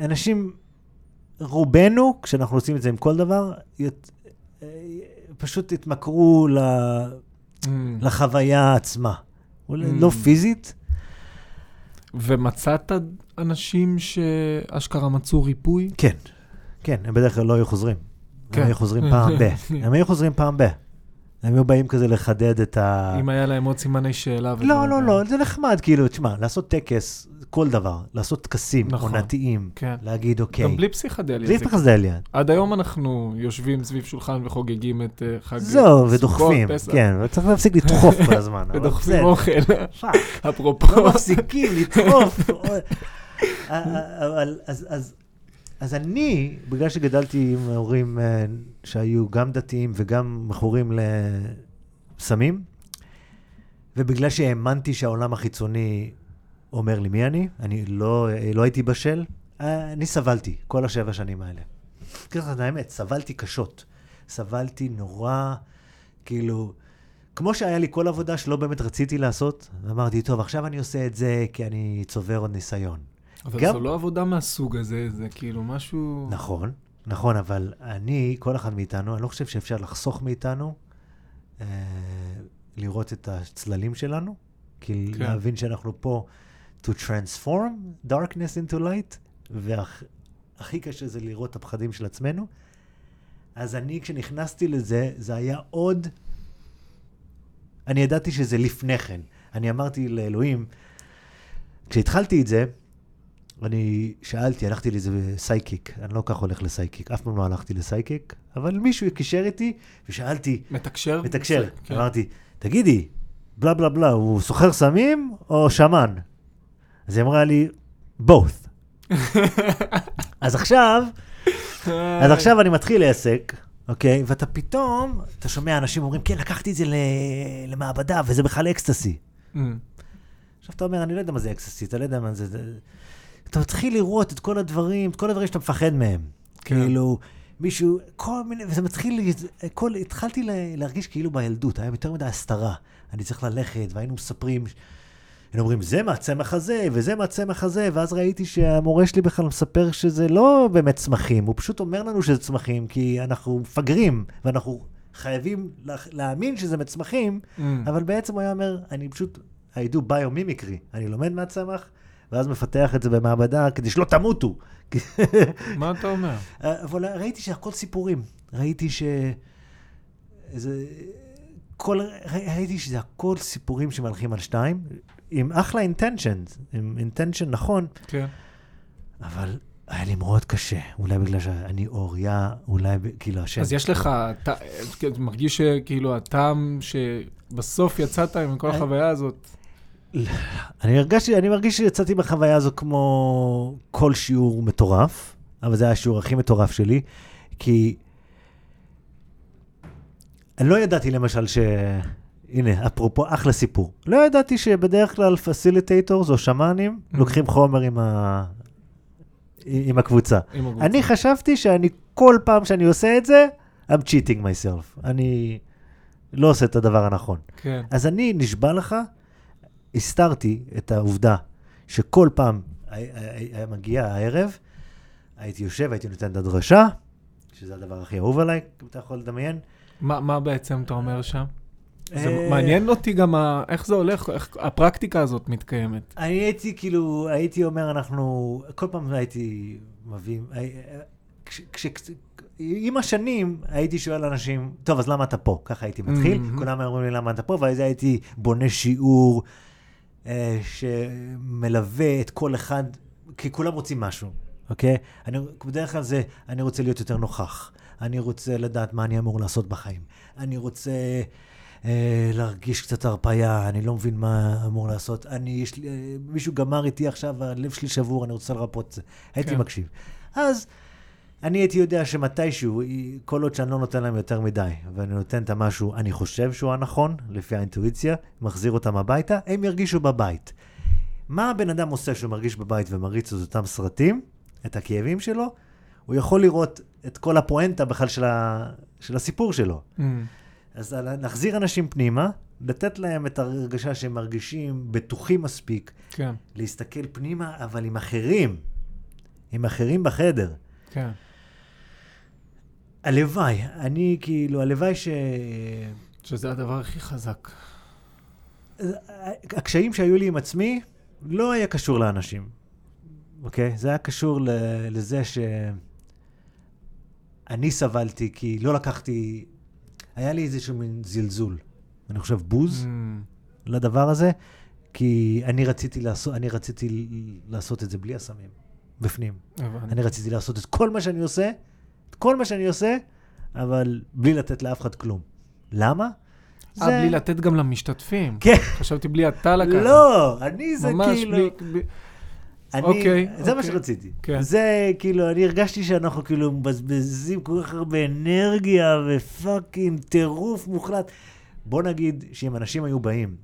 אנשים, רובנו, כשאנחנו עושים את זה עם כל דבר, ית- פשוט התמכרו ל... Mm. לחוויה עצמה. אולי Mm. לא פיזית, ומצאת אנשים שאשכרה מצאו ריפוי? כן. כן, הם בדרך כלל לא היו חוזרים. כן. (laughs) הם היו חוזרים פעם ב. הם היו חוזרים פעם ב. הם היו באים כזה לחדד את ה... אם היה להם עוד סימני שאלה. לא, לא. לא, זה נחמד, כאילו, תשמע, לעשות טקס, כל דבר, לעשות טקסים נכון. עונתיים, כן. להגיד, אוקיי. גם בלי פסיכדליה. בלי זה- פחזליה. עד היום אנחנו יושבים סביב שולחן וחוגגים את אה, חג זהו, סוכות, ודוחפים, פסח, כן, וצריך להפסיק לדחוף כל הזמן. ודוחפים אוכל, (laughs) אפרופו. לא מפסיקים לדחוף. (laughs) אבל, אז, אז, אני, בגלל שגדלתי עם הורים אה, שהיו גם דתיים וגם מכורים לסמים, ובגלל שהאמנתי שהעולם החיצוני אומר לי מי אני, אני לא, לא הייתי בשל, אה, אני סבלתי כל השבע שנים האלה. ככה, האמת, סבלתי קשות. סבלתי נורא, כאילו, כמו שהיה לי כל עבודה שלא באמת רציתי לעשות, אמרתי, טוב, עכשיו אני עושה את זה כי אני צובר עוד ניסיון. אבל גם- זו לא עבודה מהסוג הזה, זה כאילו משהו... נכון, נכון, אבל אני, כל אחד מאיתנו, אני לא חושב שאפשר לחסוך מאיתנו אה, לראות את הצללים שלנו, כי כן. להבין שאנחנו פה to transform darkness into light, והכי קשה זה לראות את הפחדים של עצמנו. אז אני, כשנכנסתי לזה, זה היה עוד... אני ידעתי שזה לפני כן. אני אמרתי לאלוהים, כשהתחלתי את זה, אני שאלתי, הלכתי לאיזה סייקיק, אני לא כך הולך לסייקיק, אף פעם לא הלכתי לסייקיק, אבל מישהו קישר איתי ושאלתי, מתקשר? מתקשר, כן. אמרתי, תגידי, בלה בלה בלה, הוא סוחר סמים או שמן? אז היא אמרה לי, both. (laughs) אז עכשיו, אז עכשיו אני מתחיל עסק, אוקיי? ואתה פתאום, אתה שומע אנשים אומרים, כן, לקחתי את זה למעבדה, וזה בכלל אקסטסי. Mm. עכשיו אתה אומר, אני לא יודע מה זה אקסטסי, אתה לא יודע מה זה... אתה מתחיל לראות את כל הדברים, את כל הדברים שאתה מפחד מהם. כן. כאילו, מישהו, כל מיני, וזה מתחיל, כל, התחלתי לה- להרגיש כאילו בילדות, היה יותר מדי הסתרה. אני צריך ללכת, והיינו מספרים, היינו אומרים, זה מהצמח הזה, וזה מהצמח הזה, ואז ראיתי שהמורה שלי בכלל מספר שזה לא באמת צמחים, הוא פשוט אומר לנו שזה צמחים, כי אנחנו מפגרים, ואנחנו חייבים לה- להאמין שזה מצמחים, Mm. אבל בעצם הוא היה אומר, אני פשוט, I do biomiמיקרי, אני לומד מהצמח, ואז מפתח את זה במעבדה כדי שלא תמותו. מה אתה אומר? אבל ראיתי שהכל סיפורים. ראיתי ש... זה... כל... ראיתי שזה הכל סיפורים שמהלכים על שתיים, עם אחלה אינטנשן, עם אינטנשן נכון, כן. אבל היה לי מאוד קשה. אולי בגלל שאני אוריה, אולי כאילו השם. אז יש לך, אתה מרגיש שכאילו הטעם שבסוף יצאת עם כל אני- החוויה הזאת, אני הרגשתי, אני מרגיש שיצאתי בחוויה הזו כמו כל שיעור מטורף, אבל זה היה השיעור הכי מטורף שלי, כי אני לא ידעתי למשל ש... הנה, אפרופו, אחלה סיפור. לא ידעתי שבדרך כלל facilitators או שמאנים Mm. לוקחים חומר עם, ה... עם הקבוצה. עם הקבוצה. אני חשבתי שאני, כל פעם שאני עושה את זה, I'm cheating myself. אני לא עושה את הדבר הנכון. כן. אז אני, נשבע לך, הסתרתי את העובדה שכל פעם היה- מגיע הערב, הייתי יושב, הייתי נותן את הדרשה, שזה הדבר הכי אהוב עליי, אם אתה יכול לדמיין. מה מה בעצם אתה אומר שם? זה אה, מעניין אותי גם ה- איך זה הולך, איך הפרקטיקה הזאת מתקיימת. אני הייתי כאילו, הייתי אומר, אנחנו, כל פעם הייתי מביא, הי- כש, כש, עם השנים הייתי שואל אנשים, טוב, אז למה אתה פה? ככה הייתי מתחיל, Mhm. כולם היו אומרים לי למה אתה פה, ואז הייתי בונה שיעור אה, שמלווה את כל אחד, כי כולם רוצים משהו, אוקיי? אני, בדרך כלל זה, אני רוצה להיות יותר נוכח. אני רוצה לדעת מה אני אמור לעשות בחיים. אני רוצה אה, להרגיש קצת הרפייה, אני לא מבין מה אמור לעשות. אני, יש לי, אה, מישהו גמר איתי עכשיו, הלב שלי שבור, אני רוצה לרפות את זה. הייתי כן. מקשיב. אז אני הייתי יודע שמתישהו, כל עוד שאני לא נותן להם יותר מדי, ואני נותן את המשהו, אני חושב שהוא הנכון, לפי האינטואיציה, מחזיר אותם הביתה, הם ירגישו בבית. מה הבן אדם עושה כשהוא מרגיש בבית ומריץ את אותם סרטים, את הכאבים שלו? הוא יכול לראות את כל הפואנטה בכלל של, ה... של הסיפור שלו. Mm. אז להחזיר אנשים פנימה, לתת להם את הרגשה שהם מרגישים בטוחים מספיק, כן, להסתכל פנימה, אבל עם אחרים, עם אחרים בחדר. כן. הלוואי, אני כאילו, הלוואי ש... שזה הדבר הכי חזק. הקשיים שהיו לי עם עצמי לא היה קשור לאנשים, אוקיי? זה היה קשור ל- לזה שאני סבלתי כי לא לקחתי... היה לי איזשהו מין זלזול. אני חושב בוז Mm. לדבר הזה, כי אני רציתי לעשות, אני רציתי לעשות את זה בלי הסמים, בפנים. הבנתי. אני רציתי לעשות את כל מה שאני עושה, כל מה שאני עושה, אבל בלי לתת לאף אחד כלום. למה? אה, בלי לתת גם למשתתפים. כן. חשבתי בלי אתה לקחת. לא, אני זה ממש כאילו... בלי... בלי- אני, אוקיי, זה מה אוקיי. שרציתי. כן. זה כאילו, אני הרגשתי שאנחנו כאילו מבזבזים כל כך הרבה אנרגיה ופאקינג טירוף מוחלט. בוא נגיד שאם אנשים היו באים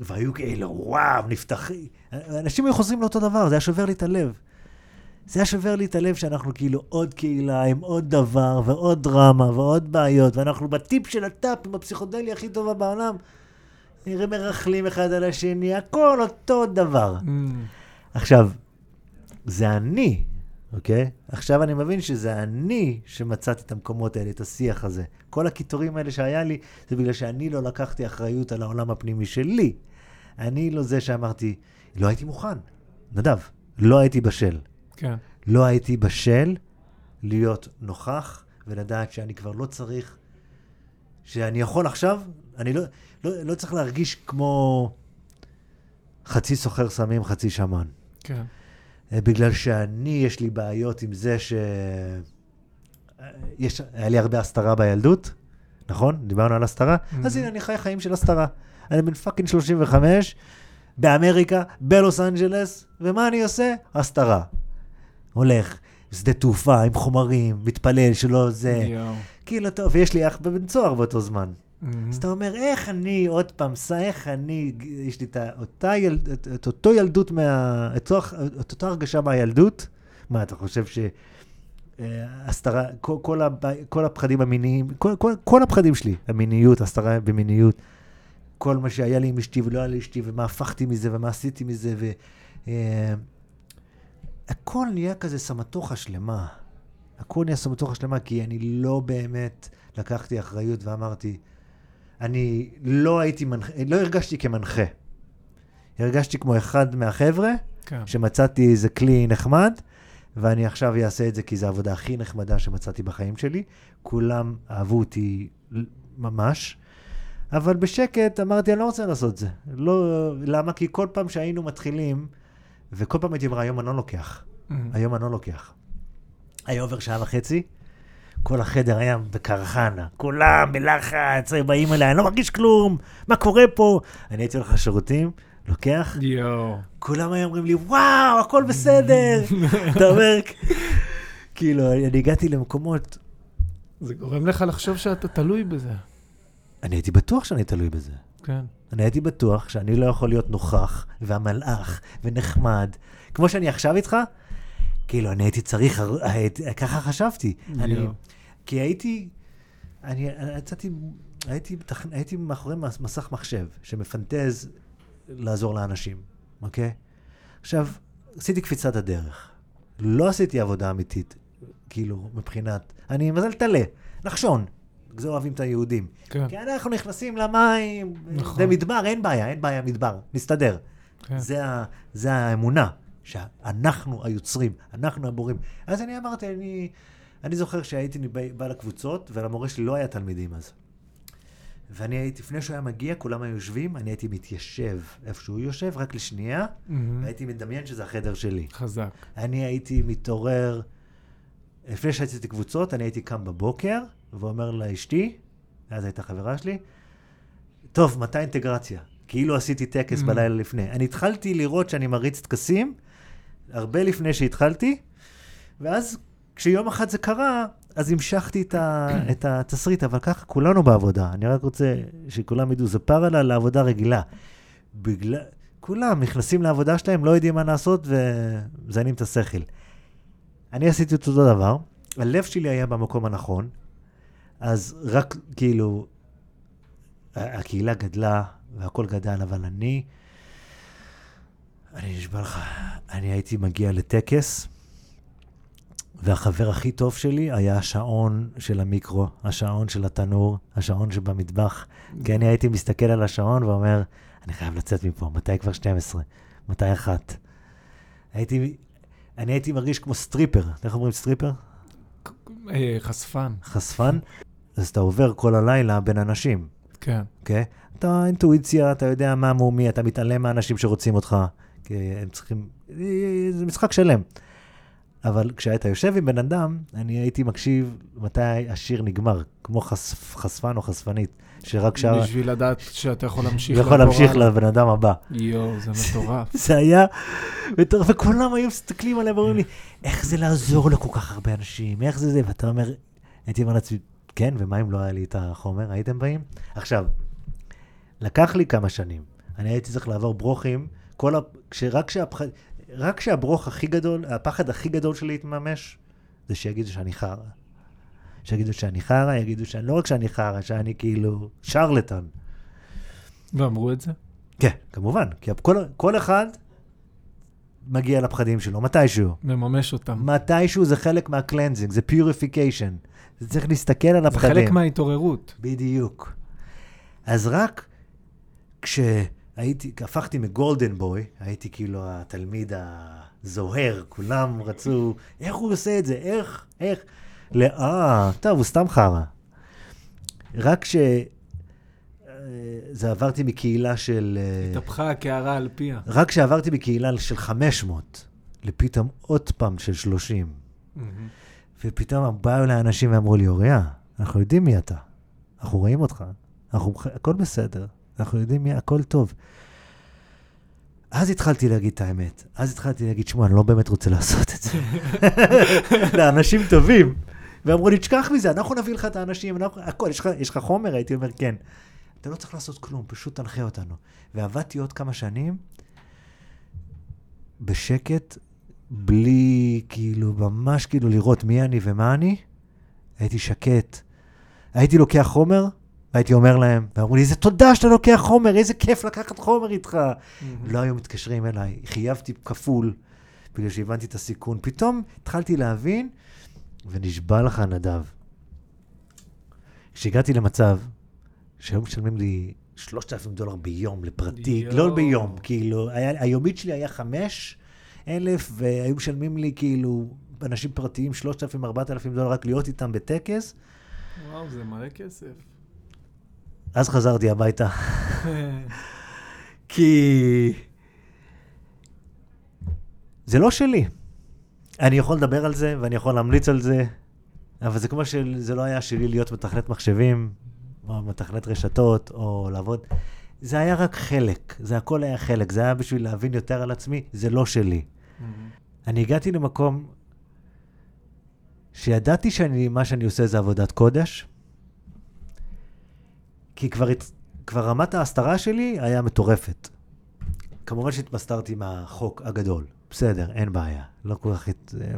והיו כאילו, וואו, נפתחים, אנשים היו חוזרים לאותו דבר, זה היה שובר לי את הלב. זה היה שובר לי את הלב שאנחנו כאילו עוד קהילה עם עוד דבר ועוד דרמה ועוד בעיות, ואנחנו בטיפ של הטאפ עם הפסיכודליה הכי טובה בעולם. נראה מרכלים אחד על השני, הכל אותו דבר. Mm. עכשיו, זה אני, אוקיי? עכשיו אני מבין שזה אני שמצאתי את המקומות האלה, את השיח הזה. כל הקיטורים האלה שהיה לי, זה בגלל שאני לא לקחתי אחריות על העולם הפנימי שלי. אני לא זה שאמרתי, לא הייתי מוכן. נדב, לא הייתי בשל. כן. לא הייתי בשל להיות נוכח ולדעת שאני כבר לא צריך, שאני יכול עכשיו, אני לא, לא, לא צריך להרגיש כמו חצי סוחר סמים, חצי שמן. כן. אה, בגלל שאני, יש לי בעיות עם זה ש... אה, יש, היה לי הרבה הסתרה בילדות, נכון? דיברנו על הסתרה? אז Mhm. הנה, אני חי חיים של הסתרה. אני בן fucking 35, באמריקה, בלוס אנג'לס, ומה אני עושה? הסתרה. הולך, שדה תעופה עם חומרים, מתפלל שלא זה. כאילו, טוב, ויש לי אח בבית סוהר באותו זמן. אז אתה אומר, איך אני, עוד פעם, איך אני, יש לי את, אותו ילדות, מה, את, אותה הרגשה מהילדות? מה, אתה חושב ש... אה, הסתרה, כל, כל, כל הפחדים המיניים, כל, כל, כל הפחדים שלי, המיניות, הסתרה במיניות, כל מה שהיה לי עם אשתי ולא היה לי אשתי, ומה הפכתי מזה, ומה עשיתי מזה, ו... הכל נהיה כזה סמטוחה שלמה. הכל נהיה סמטוחה שלמה, כי אני לא באמת לקחתי אחריות ואמרתי, אני לא הייתי מנחה, לא הרגשתי כמנחה. הרגשתי כמו אחד מהחבר'ה, כן. שמצאתי איזה כלי נחמד, ואני עכשיו אעשה את זה כי זו העבודה הכי נחמדה שמצאתי בחיים שלי. כולם אהבו אותי ממש, אבל בשקט אמרתי, אני לא רוצה לעשות את זה. לא, למה? כי כל פעם שהיינו מתחילים, וכל פעם הייתי אומר, היום אני לא לוקח. Mhm. היום אני לא לוקח. היה עובר שעה וחצי, כל החדר היה בקרחנה, כולם בלחץ, באים אליי, אני לא מרגיש כלום, מה קורה פה? אני הייתי הולך לשירותים, לוקח, יואו. כולם היו אומרים לי, וואו, הכל בסדר. (laughs) אתה אומר, כאילו, אני הגעתי למקומות, זה גורם לך לחשוב שאתה תלוי בזה. אני הייתי בטוח שאני תלוי בזה. כן. אני הייתי בטוח שאני לא יכול להיות נוכח והמלאך ונחמד, כמו שאני עכשיו איתך, כאילו, אני הייתי צריך, הייתי, ככה חשבתי. אני. כי הייתי, אני יצאתי, הייתי, הייתי מאחורי מס- מסך מחשב שמפנטז לעזור לאנשים, אוקיי? עכשיו, עשיתי קפיצת הדרך. לא עשיתי עבודה אמיתית, כאילו, מבחינת, אני מזל טלה, נחשון. זה אוהבים את היהודים. כן. כי אנחנו נכנסים למים, נכון. זה מדבר, אין בעיה, אין בעיה, מדבר, נסתדר. כן. זה, ה, זה האמונה, שאנחנו היוצרים, אנחנו הבורים. אז אני אמרתי, אני, אני זוכר שהייתי בא, לקבוצות, ולמורה שלי לא היה תלמידים אז. ואני הייתי, לפני שהוא היה מגיע, כולם היו יושבים, אני הייתי מתיישב איפה שהוא יושב, רק לשנייה, מהמם. והייתי מדמיין שזה החדר שלי. חזק. אני הייתי מתעורר, לפני שעשיתי קבוצות, אני הייתי קם בבוקר, ואומר לאשתי, אז הייתה חברה שלי, טוב, מתי אינטגרציה? כאילו עשיתי טקס Mm. בלילה לפני. אני התחלתי לראות שאני מריץ טקסים, הרבה לפני שהתחלתי, ואז כשיום אחד זה קרה, אז המשכתי את, ה, (coughs) את התסריט, אבל ככה כולנו בעבודה. אני רק רוצה שכולם ידעו, זה פרלה לעבודה רגילה. בגלל, כולם נכנסים לעבודה שלהם, לא יודעים מה לעשות ומזיינים את השכל. אני עשיתי את אותו דבר, הלב שלי היה במקום הנכון, אז רק כאילו, הקהילה גדלה והכל גדל, אבל אני, אני נשבע לך, אני הייתי מגיע לטקס, והחבר הכי טוב שלי היה השעון של המיקרו, השעון של התנור, השעון שבמטבח. כי אני הייתי מסתכל על השעון ואומר, אני חייב לצאת מפה, מתי כבר 12? מתי אחת? הייתי, אני הייתי מרגיש כמו stripper. איך אומרים stripper? אה, חשפן, חשפן. אז אתה עובר כל הלילה בין אנשים, כן. אוקיי? אתה אינטואיציה, אתה יודע מה מומי, אתה מתעלם מהאנשים שרוצים אותך, כי הם צריכים... זה משחק שלם. אבל כשאתה יושב עם בן אדם, אני הייתי מקשיב מתי השיר נגמר, כמו חשפ, חשפן או חשפנית, שרק שעה... בשביל לדעת שאתה יכול להמשיך יכול להמשיך הלאה. לבן אדם הבא. יואו, זה מטורף. (laughs) זה היה, מטורף, וכולם היו מסתכלים עליהם ואומרים לי, איך זה לעזור לכל כך הרבה אנשים, איך זה זה, ואתה אומר, הייתי אומר לעצמי, כן, ומה אם לא היה לי את החומר, הייתם באים? עכשיו, לקח לי כמה שנים, אני הייתי צריך לעבור ברוכים, כל ה... כשרק שהפח... רק שהברוך הכי גדול, הפחד הכי גדול שלי יתממש, זה שיגידו שאני חרא. שיגידו שאני חרא, יגידו שאני, לא רק שאני חרא, שאני כאילו שרלטן. ואמרו את זה? כן, כמובן, כי כל, כל אחד מגיע לפחדים שלו, מתישהו. מממש אותם. מתישהו זה חלק מה cleansing, זה purification. זה צריך להסתכל על זה הפחדים. חלק מההתעוררות. בדיוק. אז רק כשהייתי, הפכתי מ golden boy, הייתי כאילו התלמיד הזוהר, כולם רצו, איך הוא עושה את זה? איך? איך? לא, אה, טוב, הוא סתם חרא. רק כש... אה, זה עברתי מקהילה של... אה, התהפכה הקערה על פיה. רק כשעברתי מקהילה של 500, לפתאום עוד פעם של 30, מהמם. ופתאום באו אליי אנשים ואמרו לי, אוריה, אנחנו יודעים מי אתה, אנחנו רואים אותך, אנחנו, הכל בסדר, אנחנו יודעים מי, הכל טוב. אז התחלתי להגיד את האמת. אז התחלתי להגיד, שמע, אני לא באמת רוצה לעשות את זה. (laughs) לאנשים טובים. ואמרו לי, תשכח מזה, אנחנו נביא לך את האנשים, אנחנו, הכל, יש לך, יש לך חומר? הייתי אומר, כן. אתה לא צריך לעשות כלום, פשוט תנחה אותנו. ועבדתי עוד כמה שנים בשקט, בלי, כאילו, ממש כאילו לראות מי אני ומה אני. הייתי שקט. הייתי לוקח חומר, והייתי אומר להם, ואמרו לי, איזה תודה שאתה לוקח חומר, איזה כיף לקחת חומר איתך. מהמם. לא היו מתקשרים אליי, חייבתי כפול, בגלל שהבנתי את הסיכון. פתאום התחלתי להבין, ונשבע לך נדב. כשהגעתי למצב שהיו משלמים לי 3,000 דולר ביום לפרטי, יואו. לא ביום, כאילו, היה, היומית שלי היה 5 אלף, והיו משלמים לי כאילו, אנשים פרטיים 3,000, 4,000 דולר רק להיות איתם בטקס, וואו, זה מלא כסף. אז חזרתי הביתה. (laughs) כי זה לא שלי. אני יכול לדבר על זה ואני יכול להמליץ על זה, אבל זה כמו שזה לא היה שלי להיות מתכנת מחשבים, או מתכנת רשתות, או לעבוד. זה היה רק חלק, זה הכל היה חלק, זה היה בשביל להבין יותר על עצמי, זה לא שלי. מהמם. אני הגעתי למקום שידעתי שמה שאני עושה זה עבודת קודש, כי כבר, כבר רמת ההסתרה שלי היה מטורפת. כמובן שהתמסתרתי מהחוק הגדול, בסדר, אין בעיה. לא כל כך,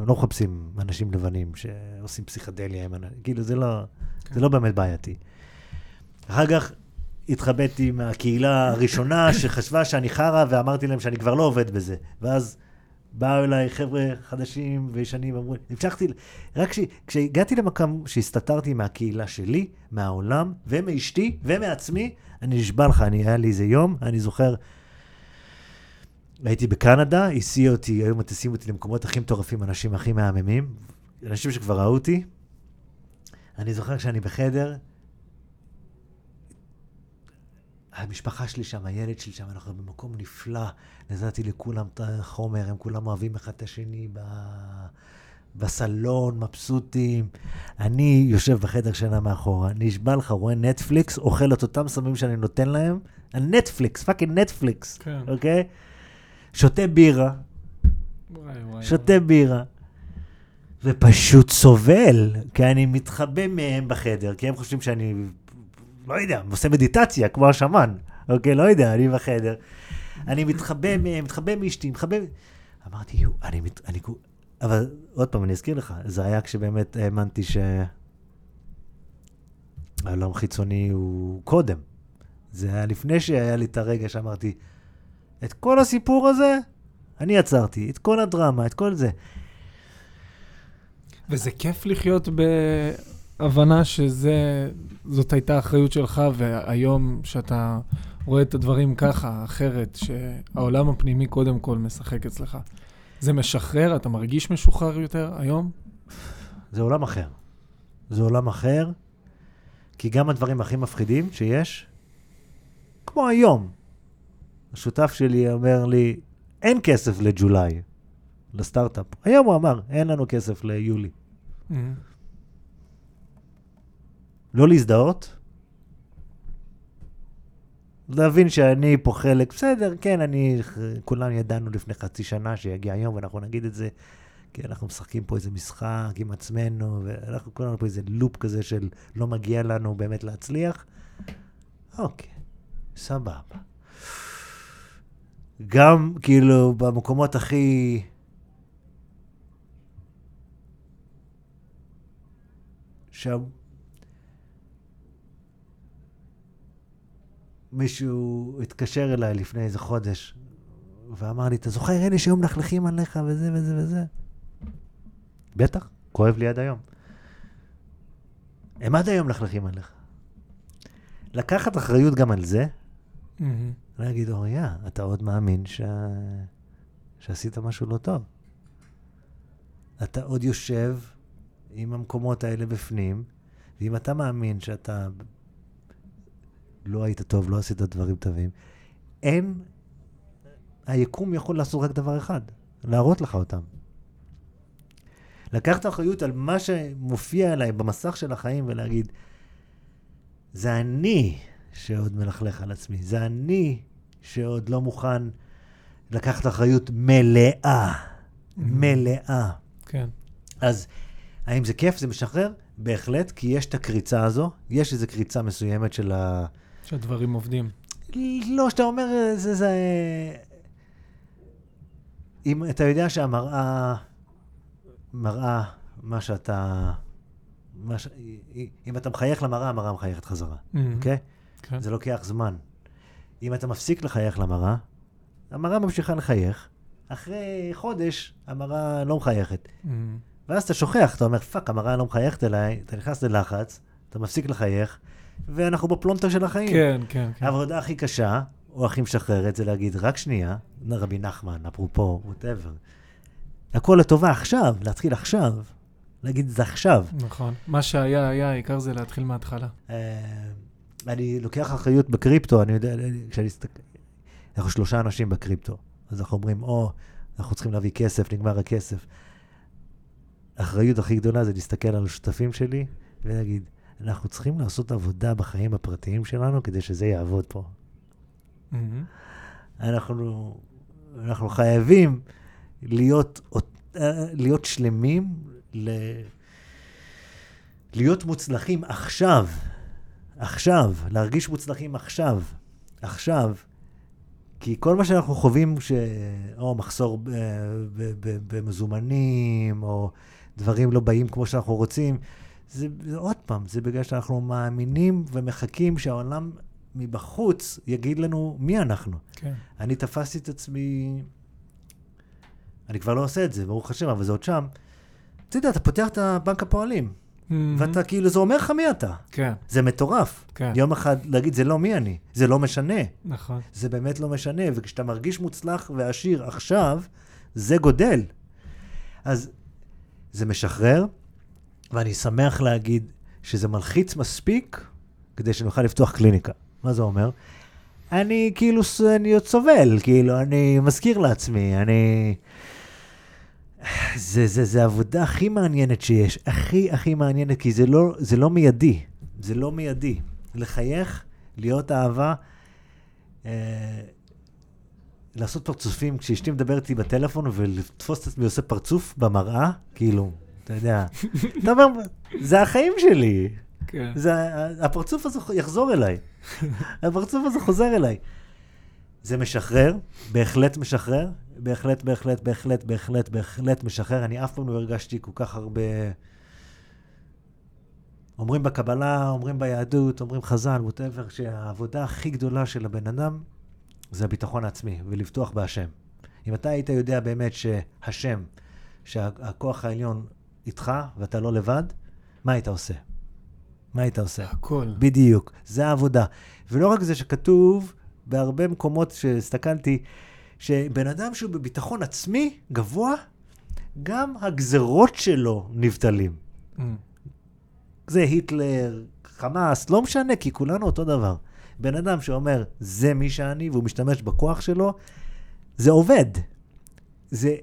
לא מחפשים אנשים לבנים שעושים פסיכדליה עם אנשים, כאילו זה לא, כן. זה לא באמת בעייתי. אחר כך התחבאתי מהקהילה הראשונה שחשבה שאני חרא, ואמרתי להם שאני כבר לא עובד בזה. ואז באו אליי חבר'ה חדשים וישנים, אמרו, המשכתי, רק כש, כשהגעתי למקום שהסתתרתי מהקהילה שלי, מהעולם, ומאשתי, ומעצמי, אני נשבע לך, אני, היה לי איזה יום, אני זוכר, הייתי בקנדה, הסיעו אותי, היו מטיסים אותי למקומות הכי מטורפים, אנשים הכי מהממים, אנשים שכבר ראו אותי. אני זוכר כשאני בחדר, המשפחה שלי שם, הילד שלי שם, אנחנו במקום נפלא. נתתי לכולם את החומר, הם כולם אוהבים אחד את השני ב... בסלון, מבסוטים. אני יושב בחדר שינה מאחורה, נשבע לך, רואה נטפליקס, אוכל את אותם סמים שאני נותן להם, הנטפליקס, fucking נטפליקס, כן. אוקיי? שותה בירה, וואי, וואי, שותה בירה, ופשוט סובל, כי אני מתחבא מהם בחדר, כי הם חושבים שאני, לא יודע, עושה מדיטציה, כמו השמאן, אוקיי? לא יודע, אני בחדר. אני מתחבא מהם, מתחבא מאשתי, מתחבא... אמרתי, יו, אני מת... אני... אבל עוד פעם, אני אזכיר לך, זה היה כשבאמת האמנתי שהעולם חיצוני הוא קודם. זה היה לפני שהיה לי את הרגע שאמרתי, את כל הסיפור הזה, אני עצרתי, את כל הדרמה, את כל זה. וזה כיף לחיות בהבנה שזאת הייתה האחריות שלך, והיום שאתה רואה את הדברים ככה, אחרת, שהעולם הפנימי קודם כל משחק אצלך. זה משחרר? אתה מרגיש משוחרר יותר היום? זה עולם אחר. זה עולם אחר, כי גם הדברים הכי מפחידים שיש, כמו היום, השותף שלי אומר לי, אין כסף לג'ולי, לסטארט-אפ. היום הוא אמר, אין לנו כסף ליולי. לא להזדהות, להבין שאני פה חלק, בסדר, כן, אני, כולנו ידענו לפני חצי שנה שיגיע היום ואנחנו נגיד את זה, כי אנחנו משחקים פה איזה משחק עם עצמנו, ואנחנו כולנו פה איזה לופ כזה של לא מגיע לנו באמת להצליח. אוקיי, סבבה. גם כאילו במקומות הכי... שם מישהו התקשר אליי לפני איזה חודש ואמר לי, אתה זוכר אלה שהיו מלכלכים עליך וזה וזה וזה? בטח, כואב לי עד היום. הם עד היום מלכלכים עליך. לקחת אחריות גם על זה, להגיד, אוריה, אתה עוד מאמין ש... שעשית משהו לא טוב. אתה עוד יושב עם המקומות האלה בפנים, ואם אתה מאמין שאתה לא היית טוב, לא עשית דברים טובים, אין, היקום יכול לעשות רק דבר אחד, להראות לך אותם. לקחת אחריות על מה שמופיע אליי במסך של החיים ולהגיד, זה אני שעוד מלכלך על עצמי, זה אני שעוד לא מוכן לקחת אחריות מלאה, מלאה. כן. אז האם זה כיף, זה משחרר? בהחלט, כי יש את הקריצה הזו, יש איזו קריצה מסוימת של ה... שהדברים עובדים. לא, שאתה אומר, זה, זה... אם אתה יודע שהמראה מראה מה שאתה... מה ש... אם אתה מחייך למראה, המראה מחייכת חזרה, אוקיי? כן. זה לוקח זמן. אם אתה מפסיק לחייך למראה, המראה ממשיכה לחייך, אחרי חודש המראה לא מחייכת. ואז אתה שוכח, אתה אומר, fuck, המראה לא מחייכת אליי, אתה נכנס ללחץ, אתה מפסיק לחייך, ואנחנו בפלונטר של החיים. כן, כן, כן. העבודה הכי קשה, או הכי משחררת, זה להגיד, רק שנייה, רבי נחמן, אפרופו, whatever. הכל לטובה עכשיו, להתחיל עכשיו. להגיד, זה עכשיו. נכון. מה שהיה, היה, העיקר זה להתחיל מההתחלה. אה, אני לוקח אחריות בקריפטו, אני יודע, כשאני מסתכל, אנחנו שלושה אנשים בקריפטו, אז אנחנו אומרים, או, אנחנו צריכים להביא כסף, נגמר הכסף. האחריות הכי גדולה זה להסתכל על השותפים שלי ולהגיד, אנחנו צריכים לעשות עבודה בחיים הפרטיים שלנו כדי שזה יעבוד פה. אנחנו, אנחנו חייבים להיות, אה, להיות שלמים, ל, להיות מוצלחים עכשיו, עכשיו, להרגיש מוצלחים עכשיו, עכשיו. כי כל מה שאנחנו חווים, ש... או מחסור ב- ב- ב- במזומנים, או דברים לא באים כמו שאנחנו רוצים, זה, זה עוד פעם, זה בגלל שאנחנו מאמינים ומחכים שהעולם מבחוץ יגיד לנו מי אנחנו. כן. אני תפסתי את עצמי, אני כבר לא עושה את זה, ברוך השם, אבל זה עוד שם. אתה יודע, אתה פותח את הבנק הפועלים, ואתה כאילו, זה אומר לך מי אתה. כן, זה מטורף. כן. יום אחד להגיד, זה לא מי אני, זה לא משנה. נכון. זה באמת לא משנה, וכשאתה מרגיש מוצלח ועשיר עכשיו, זה גודל. אז זה משחרר, ואני שמח להגיד שזה מלחיץ מספיק כדי שנוכל לפתוח קליניקה. מה זה אומר? אני כאילו, אני עוד סובל, כאילו, אני מזכיר לעצמי, אני... זה, זה, זה העבודה הכי מעניינת שיש, הכי הכי מעניינת, כי זה לא, זה לא מיידי, זה לא מיידי. לחייך, להיות אהבה, אה, לעשות פרצופים, כשאשתי מדברת איתי בטלפון ולתפוס את עצמי עושה פרצוף במראה, כאילו, אתה יודע, אתה אומר, זה החיים שלי, כן. זה, הפרצוף הזה יחזור אליי. הפרצוף הזה חוזר אליי. זה משחרר, בהחלט משחרר, בהחלט, בהחלט, בהחלט, בהחלט, בהחלט משחרר. אני אף פעם לא הרגשתי כל כך הרבה... אומרים בקבלה, אומרים ביהדות, אומרים חז"ל, ווטאבר, שהעבודה הכי גדולה של הבן אדם זה הביטחון העצמי, ולבטוח בהשם. אם אתה היית יודע באמת שהשם, שהכוח העליון איתך ואתה לא לבד, מה היית עושה? מה היית עושה? הכל. בדיוק, זה העבודה. ולא רק זה שכתוב בהרבה מקומות שהסתכלתי, שבן אדם שהוא בביטחון עצמי גבוה, גם הגזרות שלו נבטלים. Mm. זה היטלר, חמאס, לא משנה, כי כולנו אותו דבר. בן אדם שאומר, זה מי שאני, והוא משתמש בכוח שלו, זה עובד. זה...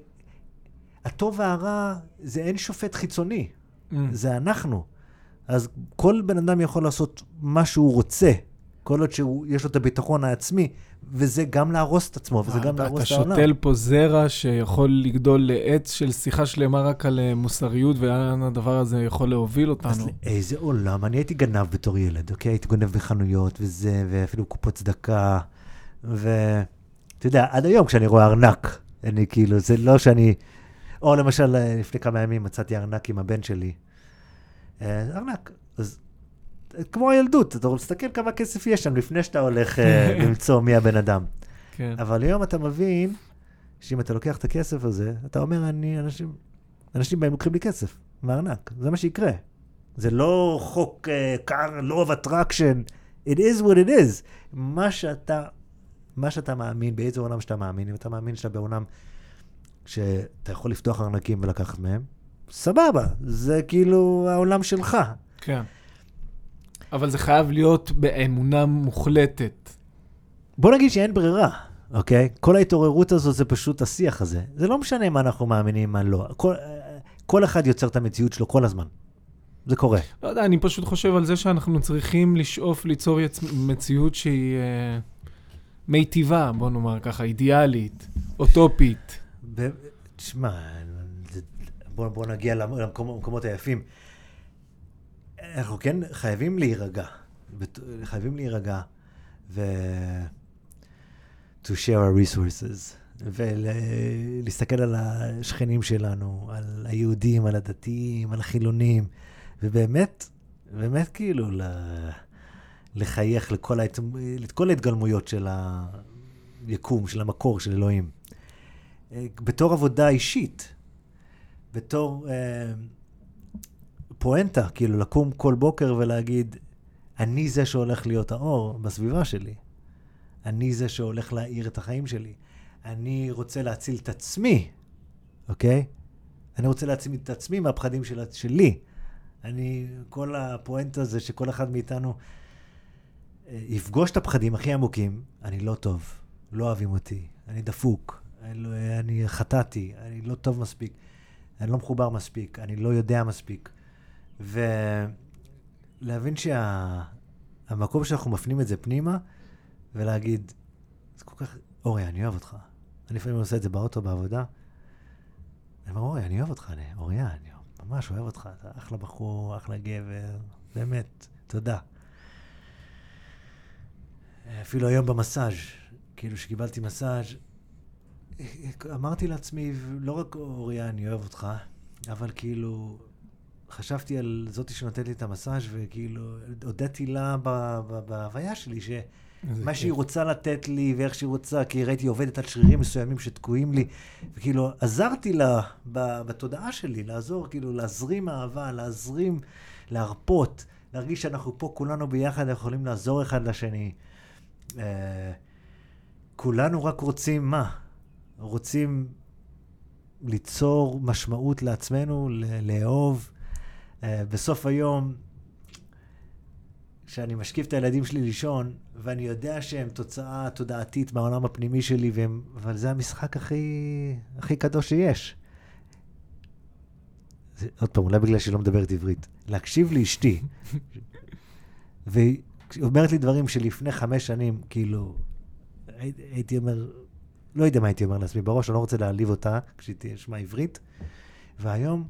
הטוב והרע, זה אין שופט חיצוני, Mm. זה אנחנו. אז כל בן אדם יכול לעשות מה שהוא רוצה, כל עוד שיש לו את הביטחון העצמי, וזה גם להרוס את עצמו, וזה גם אתה- להרוס את אתה העולם. שותל פה זרע שיכול לגדול לעץ של שיחה שלמה רק על אה, מוסריות, ולאן הדבר הזה יכול להוביל אז אותנו. לאיזה עולם? אני הייתי גנב בתור ילד, אוקיי? הייתי גונב בחנויות וזה, ואפילו קופות צדקה, ואתה יודע, עד היום כשאני רואה ארנק, אני כאילו, זה לא שאני... או למשל, אה, לפני כמה ימים מצאתי ארנק עם הבן שלי. אה, ארנק. אז אה, כמו הילדות, אתה רוצה להסתכל כמה כסף יש שם לפני שאתה הולך (laughs) למצוא מי הבן אדם. כן. אבל היום אתה מבין שאם אתה לוקח את הכסף הזה, אתה אומר, אני, אנשים, אנשים באים לוקחים לי כסף מהארנק, זה מה שיקרה. זה לא חוק uh, car law of attraction, it is what it is. מה שאתה, מה שאתה מאמין, באיזה עולם שאתה מאמין, אם אתה מאמין שאתה בעולם שאתה יכול לפתוח ארנקים ולקחת מהם, סבבה, זה כאילו העולם שלך. כן. אבל זה חייב להיות באמונה מוחלטת. בוא נגיד שאין ברירה, אוקיי? כל ההתעוררות הזו זה פשוט השיח הזה. זה לא משנה מה אנחנו מאמינים, מה לא. כל, כל אחד יוצר את המציאות שלו כל הזמן. זה קורה. לא יודע, אני פשוט חושב על זה שאנחנו צריכים לשאוף ליצור יצ... מציאות שהיא אה, מיטיבה, בוא נאמר ככה, אידיאלית, אוטופית. תשמע, בוא, בוא נגיע למ- למקומ- למקומות היפים. אנחנו כן חייבים להירגע. חייבים להירגע ו... to share our resources. ולהסתכל על השכנים שלנו, על היהודים, על הדתיים, על החילונים, ובאמת, באמת כאילו ל- לחייך לכל, ההת... לכל ההתגלמויות של היקום, של המקור, של אלוהים. אה, בתור עבודה אישית, בתור אה, פואנטה, כאילו לקום כל בוקר ולהגיד, אני זה שהולך להיות האור בסביבה שלי. אני זה שהולך להאיר את החיים שלי. אני רוצה להציל את עצמי, אוקיי? אני רוצה להציל את עצמי מהפחדים של, שלי. אני, כל הפואנטה זה שכל אחד מאיתנו אה, יפגוש את הפחדים הכי עמוקים, אני לא טוב, לא אוהבים אותי, אני דפוק, לא, אני חטאתי, אני לא טוב מספיק, אני לא מחובר מספיק, אני לא יודע מספיק. ולהבין שהמקום שה... שאנחנו מפנים את זה פנימה, ולהגיד, זה כל כך, אורי, אני אוהב אותך. אני לפעמים עושה את זה באוטו, בעבודה. אני אומר, אורי, אני אוהב אותך, אני, אוריה, אני ממש אוהב אותך, אתה אחלה בחור, אחלה גבר, באמת, תודה. אפילו היום במסאז', כאילו שקיבלתי מסאז', אמרתי לעצמי, לא רק אוריה, אני אוהב אותך, אבל כאילו, חשבתי על זאתי שנותנת לי את המסאז' וכאילו, הודיתי לה בהוויה שלי, ש... מה שהיא רוצה לתת לי ואיך שהיא רוצה, כי ראיתי עובדת על שרירים מסוימים שתקועים לי, וכאילו עזרתי לה בתודעה שלי, לעזור, כאילו להזרים אהבה, להזרים, להרפות, להרגיש שאנחנו פה כולנו ביחד יכולים לעזור אחד לשני. אה, כולנו רק רוצים מה? רוצים ליצור משמעות לעצמנו, לאהוב. אה, בסוף היום, שאני משקיף את הילדים שלי לישון, ואני יודע שהם תוצאה תודעתית מהעולם הפנימי שלי, והם, אבל זה המשחק הכי, הכי קדוש שיש. זה, עוד פעם, אולי בגלל שהיא לא מדברת עברית. להקשיב לאשתי, והיא אומרת לי דברים שלפני חמש שנים, כאילו, הי, הייתי אומר, לא יודע מה הייתי אומר לעצמי בראש, אני לא רוצה להעליב אותה כשהיא תשמע עברית, והיום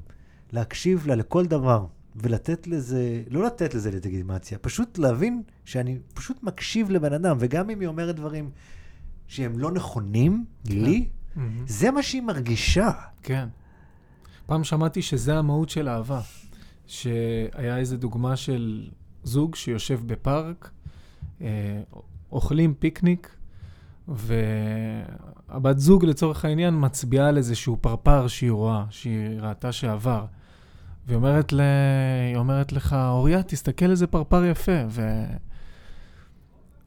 להקשיב לה לכל דבר. ולתת לזה, לא לתת לזה לגיטימציה, פשוט להבין שאני פשוט מקשיב לבן אדם, וגם אם היא אומרת דברים שהם לא נכונים כן. לי, Mhm. זה מה שהיא מרגישה. כן. פעם שמעתי שזה המהות של אהבה. שהיה איזו דוגמה של זוג שיושב בפארק, אה, אוכלים פיקניק, והבת זוג לצורך העניין מצביעה על איזשהו פרפר שהיא רואה, שהיא ראתה שעבר. והיא אומרת, ל... אומרת לך, אוריה, תסתכל איזה פרפר יפה.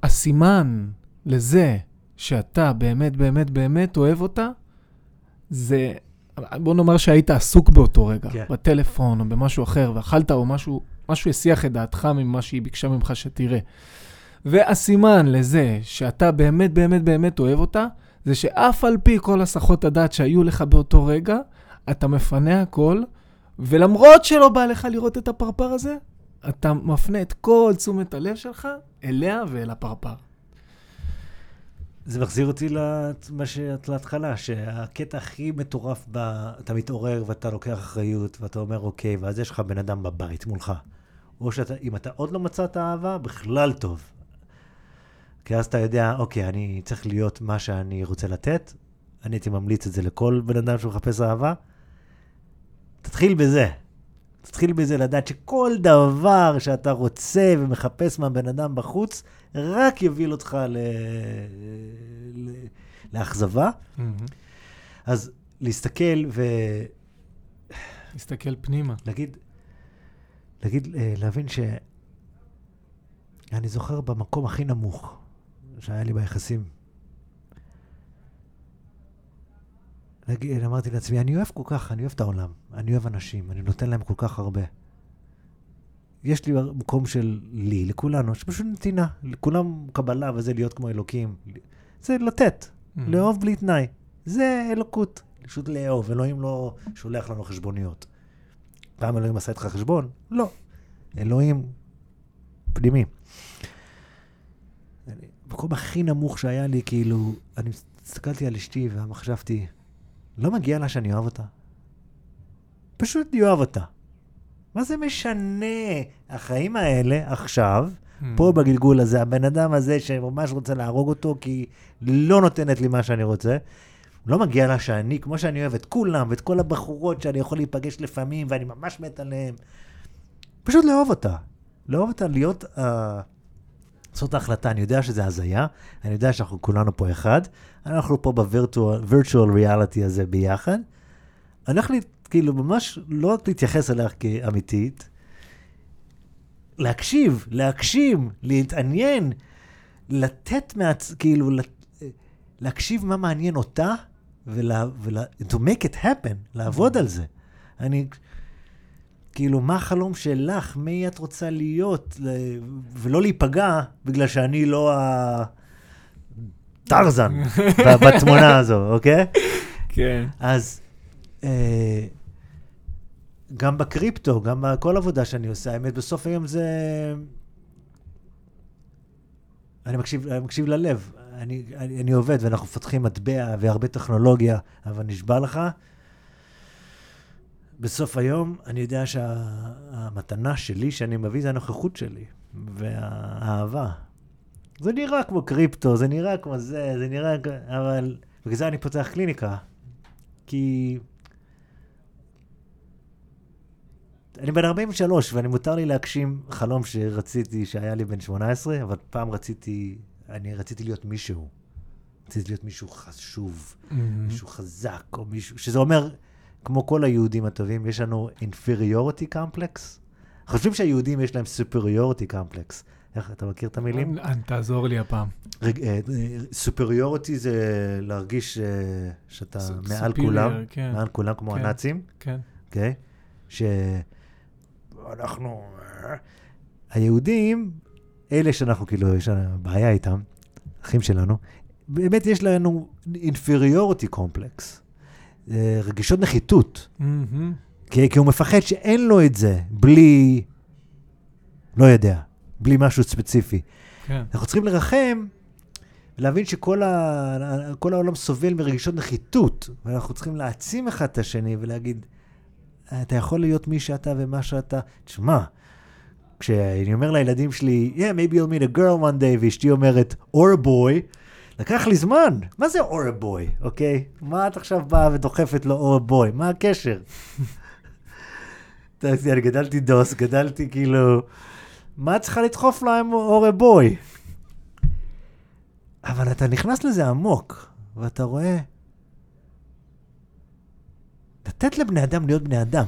והסימן לזה שאתה באמת באמת באמת אוהב אותה, זה, בוא נאמר שהיית עסוק באותו רגע. כן. בטלפון או במשהו אחר, ואכלת או משהו, משהו הסיח את דעתך ממה שהיא ביקשה ממך שתראה. והסימן לזה שאתה באמת באמת באמת אוהב אותה, זה שאף על פי כל הסחות הדעת שהיו לך באותו רגע, אתה מפנה הכל, ולמרות שלא בא לך לראות את הפרפר הזה, אתה מפנה את כל תשומת הלב שלך אליה ואל הפרפר. זה מחזיר אותי למה שאת להתחלה, שהקטע הכי מטורף, ב... אתה מתעורר ואתה לוקח אחריות, ואתה אומר, אוקיי, ואז יש לך בן אדם בבית מולך. או שאם אתה עוד לא מצאת אהבה, בכלל טוב. כי אז אתה יודע, אוקיי, אני צריך להיות מה שאני רוצה לתת, אני הייתי ממליץ את זה לכל בן אדם שמחפש אהבה. תתחיל בזה. תתחיל בזה לדעת שכל דבר שאתה רוצה ומחפש מהבן אדם בחוץ, רק יוביל אותך ל... ל... לאכזבה. אז להסתכל להסתכל פנימה. ולהגיד, להגיד, אה, להבין ש... אני זוכר במקום הכי נמוך שהיה לי ביחסים. אמרתי לעצמי, אני אוהב כל כך, אני אוהב את העולם, אני אוהב אנשים, אני נותן להם כל כך הרבה. יש לי מקום של לי, לכולנו, שפשוט נתינה, לכולם קבלה וזה להיות כמו אלוקים. זה לתת, לאהוב בלי תנאי. זה אלוקות, פשוט לאהוב. אלוהים לא שולח לנו חשבוניות. פעם אלוהים עשה איתך חשבון? לא. אלוהים פנימי. המקום הכי נמוך שהיה לי, כאילו, אני הסתכלתי על אשתי וחשבתי, לא מגיע לה שאני אוהב אותה. פשוט אני אוהב אותה. מה זה משנה? החיים האלה, עכשיו, פה בגלגול הזה, הבן אדם הזה שממש רוצה להרוג אותו כי לא נותנת לי מה שאני רוצה, לא מגיע לה שאני, כמו שאני אוהב את כולם ואת כל הבחורות שאני יכול להיפגש לפעמים ואני ממש מת עליהן, פשוט לאהוב אותה. לאהוב אותה, להיות... Uh, לעשות ההחלטה, אני יודע שזה הזיה, אני יודע שאנחנו כולנו פה אחד, אנחנו פה ב-virtual reality הזה ביחד. לי, כאילו, ממש לא רק להתייחס אליה כאמיתית, להקשיב, להקשיב, להתעניין, לתת מעצ... כאילו, להקשיב מה מעניין אותה, ולה... ולה... to make it happen, לעבוד על זה. אני... כאילו, מה החלום שלך? מי את רוצה להיות? ולא להיפגע בגלל שאני לא הטרזן (laughs) בתמונה הזו, אוקיי? כן. אז אה, גם בקריפטו, גם בכל עבודה שאני עושה, האמת, בסוף היום זה... אני מקשיב, אני מקשיב ללב. אני, אני, אני עובד ואנחנו מפתחים מטבע והרבה טכנולוגיה, אבל נשבע לך, בסוף היום אני יודע שהמתנה שלי שאני מביא זה הנוכחות שלי והאהבה. זה נראה כמו קריפטו, זה נראה כמו זה, זה נראה... אבל בגלל זה אני פותח קליניקה. כי... אני בן 43 ואני מותר לי להגשים חלום שרציתי שהיה לי בן 18, אבל פעם רציתי, אני רציתי להיות מישהו. רציתי להיות מישהו חשוב, Mm-hmm. מישהו חזק, או מישהו, שזה אומר... כמו כל היהודים הטובים, יש לנו inferiority complex. חושבים שהיהודים יש להם superiority complex. איך, אתה מכיר את המילים? תעזור לי הפעם. superiority זה להרגיש שאתה מעל כולם, כן. מעל כולם כמו כן. הנאצים, כן. אוקיי? שאנחנו... היהודים אלה שאנחנו כאילו, יש לנו בעיה איתם, אחים שלנו, באמת יש לנו inferiority complex, אה, רגישות נחיתות. כי, כי הוא מפחד שאין לו את זה בלי, לא יודע, בלי משהו ספציפי. כן. אנחנו צריכים לרחם, להבין שכל ה... כל העולם סובל מרגישות נחיתות, ואנחנו צריכים להעצים אחד את השני ולהגיד, אתה יכול להיות מי שאתה ומה שאתה. תשמע, כשאני אומר לילדים שלי, yeah, maybe you'll meet a girl one day, ואשתי אומרת, or a boy, לקח לי זמן. מה זה a boy, אוקיי? מה את עכשיו באה ודוחפת לו a boy? מה הקשר? (laughs) אתה יודע, אני גדלתי דוס, גדלתי כאילו, מה את צריכה לדחוף להם or a boy? אבל אתה נכנס לזה עמוק, ואתה רואה... לתת לבני אדם להיות בני אדם.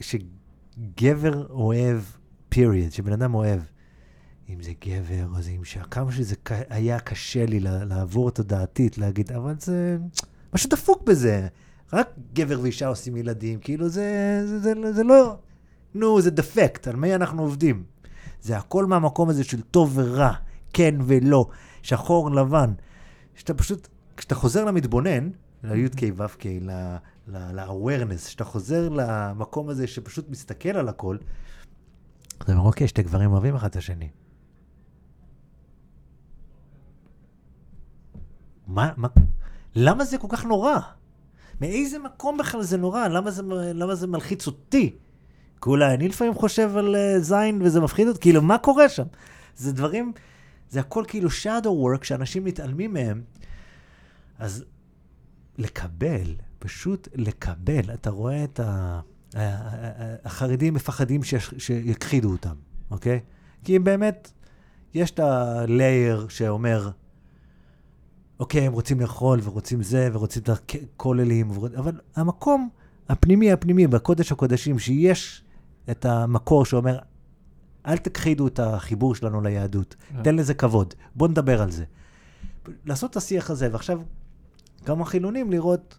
שגבר אוהב, period, שבן אדם אוהב. אם זה גבר או זה אישה, כמה שזה היה קשה לי לעבור תודעתית, להגיד, אבל זה... משהו דפוק בזה. רק גבר ואישה עושים ילדים, כאילו זה, זה, זה, זה לא... נו, זה דפקט, על מי אנחנו עובדים? זה הכל מהמקום הזה של טוב ורע, כן ולא, שחור לבן. שאתה פשוט, כשאתה חוזר למתבונן, ל-י"ק ו"ק, ל- ל- ל-awareness, כשאתה חוזר למקום הזה שפשוט מסתכל על הכל, אתה אומר, אוקיי, שתי גברים אוהבים אחד את השני. מה, מה, למה זה כל כך נורא? מאיזה מקום בכלל זה נורא? למה זה, למה זה מלחיץ אותי? כי אולי אני לפעמים חושב על uh, זין וזה מפחיד אותי, כאילו, מה קורה שם? זה דברים, זה הכל כאילו shadow work שאנשים מתעלמים מהם. אז לקבל, פשוט לקבל, אתה רואה את ה... החרדים מפחדים שיכחידו אותם, אוקיי? כי באמת, יש את ה-layer שאומר, אוקיי, הם רוצים לאכול ורוצים זה ורוצים את הכוללים, אבל המקום הפנימי הפנימי, בקודש הקודשים, שיש את המקור שאומר, אל תכחידו את החיבור שלנו ליהדות, כן. תן לזה כבוד, בוא נדבר על זה. לעשות את השיח הזה, ועכשיו גם החילונים לראות,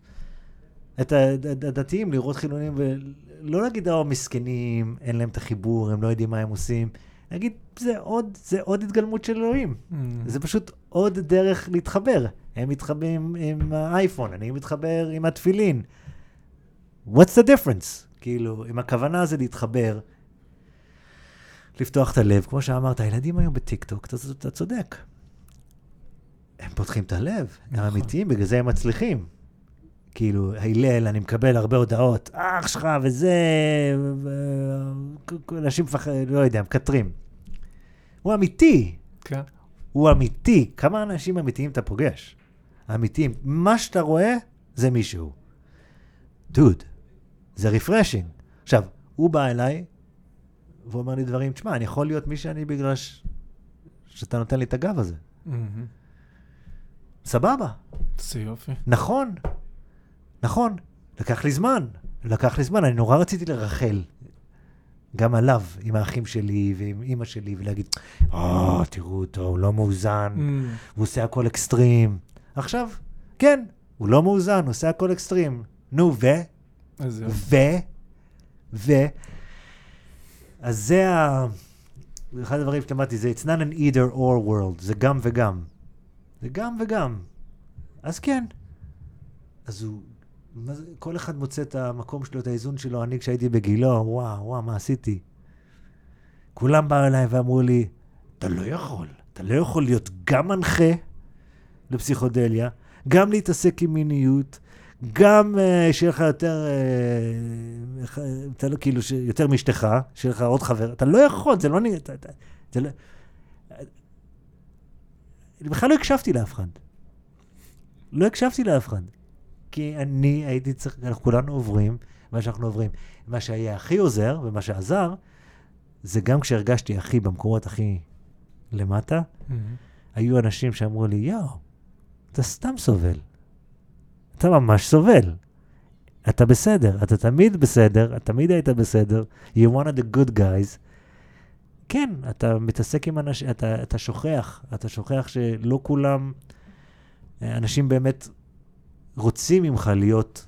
את הד- הד- הדתיים לראות חילונים ולא להגיד, או מסכנים, אין להם את החיבור, הם לא יודעים מה הם עושים. להגיד, זה עוד, זה עוד התגלמות של אלוהים. מהמם. זה פשוט עוד דרך להתחבר. הם מתחברים עם האייפון, אני מתחבר עם התפילין. What's the difference? כאילו, אם הכוונה זה להתחבר, לפתוח את הלב, כמו שאמרת, הילדים היום בטיקטוק, אתה, אתה צודק. הם פותחים את הלב, הם נכון. אמיתיים, בגלל זה הם מצליחים. כאילו, הלל, אני מקבל הרבה הודעות, אח שלך וזה, אנשים מפחד, לא יודע, מקטרים. הוא אמיתי, כן. הוא אמיתי. כמה אנשים אמיתיים אתה פוגש? אמיתיים. מה שאתה רואה, זה מישהו. דוד, זה רפרשינג. עכשיו, הוא בא אליי, והוא אומר לי דברים, תשמע, אני יכול להיות מי שאני בגלל ש... שאתה נותן לי את הגב הזה. מהמם. סבבה, זה יופי. נכון, נכון. לקח לי זמן, לקח לי זמן, אני נורא רציתי לרחל. גם עליו, עם האחים שלי ועם אימא שלי, ולהגיד, אה, תראו אותו, הוא לא מאוזן. מהמם. הוא עושה הכל אקסטרים. עכשיו, כן, הוא לא מאוזן, הוא עושה הכל אקסטרים. נו, ו? אז. ו? ו? אז זה ה... אחד הדברים שלמדתי, זה it's not an either or world, זה גם וגם. זה גם וגם. אז כן. אז הוא... כל אחד מוצא את המקום שלו, את האיזון שלו. אני, כשהייתי בגילו, וואו, וואו, מה עשיתי? כולם באו אליי ואמרו לי, אתה לא יכול, אתה לא יכול להיות גם מנחה לפסיכודליה, גם להתעסק עם מיניות, גם uh, שיהיה לך יותר, uh, אתה לא, כאילו, יותר מאשתך, שיהיה לך עוד חבר, אתה לא יכול, זה לא נראה, אתה- אתה- זה לא... אני בכלל לא הקשבתי לאף אחד. לא הקשבתי לאף אחד. כי אני הייתי צריך, אנחנו כולנו עוברים מה שאנחנו עוברים. מה שהיה הכי עוזר ומה שעזר, זה גם כשהרגשתי הכי במקומות הכי למטה, מהמם. היו אנשים שאמרו לי, יואו, אתה סתם סובל. אתה ממש סובל. אתה בסדר, אתה תמיד בסדר, אתה תמיד היית בסדר, you're one of the good guys. כן, אתה מתעסק עם אנשים, אתה, אתה שוכח, אתה שוכח שלא כולם, אה, אנשים באמת רוצים ממך להיות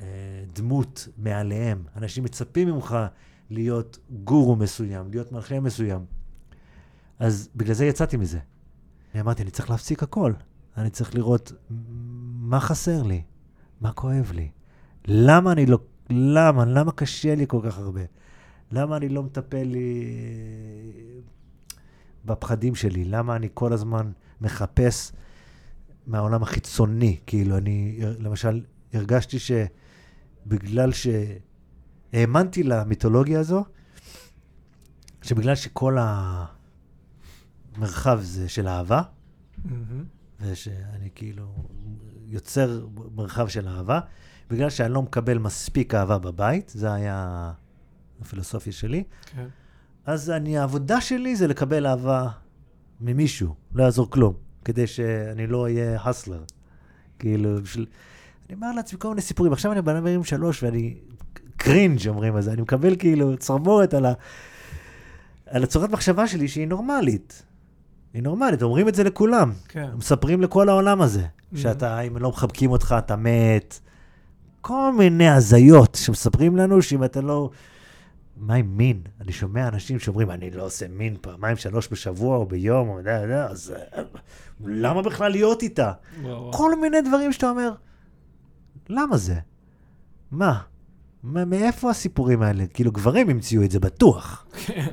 אה, דמות מעליהם. אנשים מצפים ממך להיות גורו מסוים, להיות מנחה מסוים. אז בגלל זה יצאתי מזה. אני אמרתי, אני צריך להפסיק הכל. אני צריך לראות מה חסר לי, מה כואב לי, למה אני לא, למה, למה קשה לי כל כך הרבה, למה אני לא מטפל לי בפחדים שלי, למה אני כל הזמן מחפש מהעולם החיצוני, כאילו, אני, למשל, הרגשתי שבגלל שהאמנתי למיתולוגיה הזו, שבגלל שכל המרחב זה של אהבה, ושאני כאילו יוצר מרחב של אהבה, בגלל שאני לא מקבל מספיק אהבה בבית, זה היה הפילוסופיה שלי, כן. אז אני, העבודה שלי זה לקבל אהבה ממישהו, לא יעזור כלום, כדי שאני לא אהיה הסלר. כאילו, בשביל... אני אומר לעצמי כל מיני סיפורים. עכשיו אני בן אדם שלוש ואני קרינג' אומרים על זה, אני מקבל כאילו צרמורת על, ה... על הצורת מחשבה שלי שהיא נורמלית. היא נורמלית, אומרים את זה לכולם. כן. מספרים לכל העולם הזה, שאתה, אם לא מחבקים אותך, אתה מת. כל מיני הזיות שמספרים לנו שאם אתה לא... מה עם מין? אני שומע אנשים שאומרים, אני לא עושה מין פעמיים, שלוש בשבוע או ביום, או יודע, יודע, אז אה, למה בכלל להיות איתה? וואו. כל מיני דברים שאתה אומר, למה זה? מה? מה- מאיפה הסיפורים האלה? כאילו, גברים המציאו את זה בטוח. כן.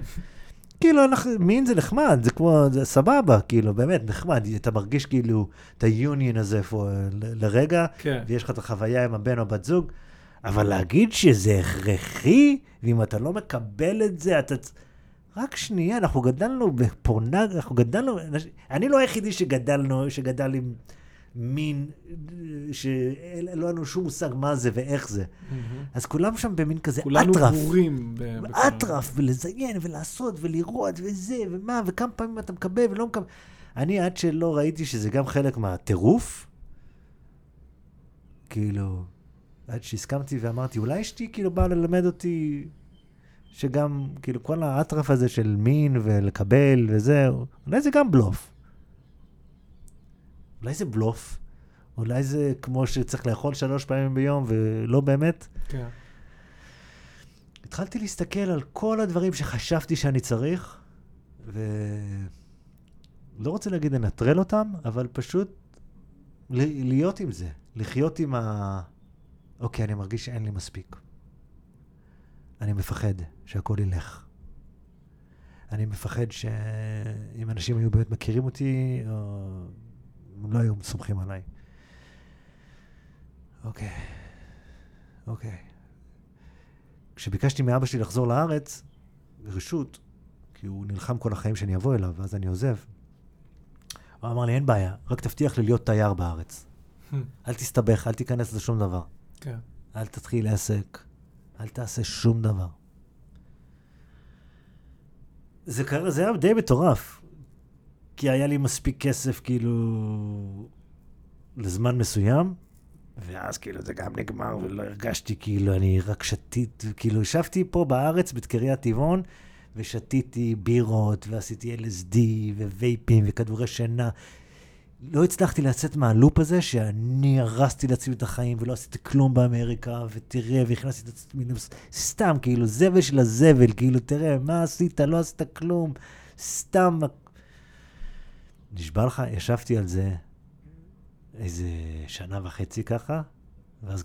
כאילו, אנחנו, מין זה נחמד, זה כמו, זה סבבה, כאילו, באמת, נחמד. אתה מרגיש כאילו את ה-union הזה פה ל- לרגע, כן. ויש לך את החוויה עם הבן או בת זוג, אבל להגיד שזה הכרחי, ואם אתה לא מקבל את זה, אתה... רק שנייה, אנחנו גדלנו בפורנג, אנחנו גדלנו, אני לא היחידי שגדלנו, שגדל עם מין, שלא היה לנו שום מושג מה זה ואיך זה. מהמם. אז כולם שם במין כזה כולנו אטרף. ב- בכל- אטרף, ולזיין, ולעשות, ולראות, וזה, ומה, וכמה פעמים אתה מקבל ולא מקבל. אני, עד שלא ראיתי שזה גם חלק מהטירוף, כאילו, עד שהסכמתי ואמרתי, אולי אשתי כאילו באה ללמד אותי שגם, כאילו, כל האטרף הזה של מין ולקבל וזה, אולי זה גם בלוף. אולי זה בלוף. אולי זה כמו שצריך לאכול שלוש פעמים ביום ולא באמת. כן. התחלתי להסתכל על כל הדברים שחשבתי שאני צריך, ולא רוצה להגיד לנטרל אותם, אבל פשוט להיות עם זה, לחיות עם ה... אוקיי, אני מרגיש שאין לי מספיק. אני מפחד שהכל ילך. אני מפחד שאם אנשים היו באמת מכירים אותי, או... הם לא היו סומכים עליי. אוקיי, אוקיי. כשביקשתי מאבא שלי לחזור לארץ, ברשות, כי הוא נלחם כל החיים שאני אבוא אליו, ואז אני עוזב, הוא אמר לי, אין בעיה, רק תבטיח לי להיות תייר בארץ. אל תסתבך, אל תיכנס לשום דבר. כן. אל תתחיל עסק, אל תעשה שום דבר. זה קרה, זה היה די מטורף, כי היה לי מספיק כסף, כאילו, לזמן מסוים, ואז כאילו זה גם נגמר, ולא הרגשתי כאילו אני רק שתית, כאילו ישבתי פה בארץ, בקריית טבעון, ושתיתי בירות, ועשיתי LSD, ווייפים, וכדורי שינה. לא הצלחתי לצאת מהלופ הזה, שאני הרסתי לעצמי את החיים, ולא עשיתי כלום באמריקה, ותראה, והכנסתי את עצמי, סתם, כאילו, זבל של הזבל, כאילו, תראה, מה עשית? לא עשית כלום, סתם. נשבע לך, ישבתי על זה איזה שנה וחצי ככה, ואז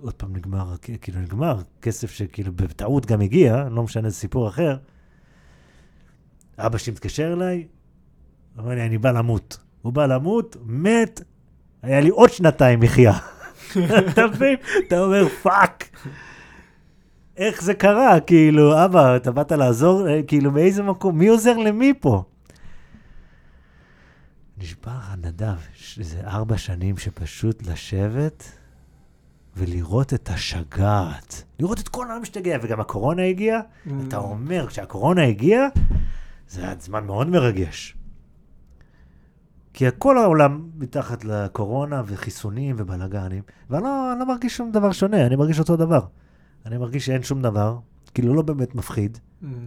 עוד פעם נגמר, כאילו נגמר, כסף שכאילו בטעות גם הגיע, לא משנה, זה סיפור אחר. אבא שלי מתקשר אליי, אומר לי, אני בא למות. הוא בא למות, מת, היה לי עוד שנתיים מחיה. (laughs) אתה מבין? אתה אומר, fuck. איך זה קרה? כאילו, אבא, אתה באת לעזור? אה, כאילו, מאיזה מקום? מי עוזר למי פה? נשבע לך, נדב, שזה ארבע שנים שפשוט לשבת ולראות את השגעת. לראות את כל העולם משתגע, וגם הקורונה הגיעה. אתה אומר, כשהקורונה הגיעה, זה היה זמן מאוד מרגש. כי כל העולם מתחת לקורונה וחיסונים ובלאגנים, ואני לא, לא מרגיש שום דבר שונה, אני מרגיש אותו דבר. אני מרגיש שאין שום דבר, כאילו לא באמת מפחיד.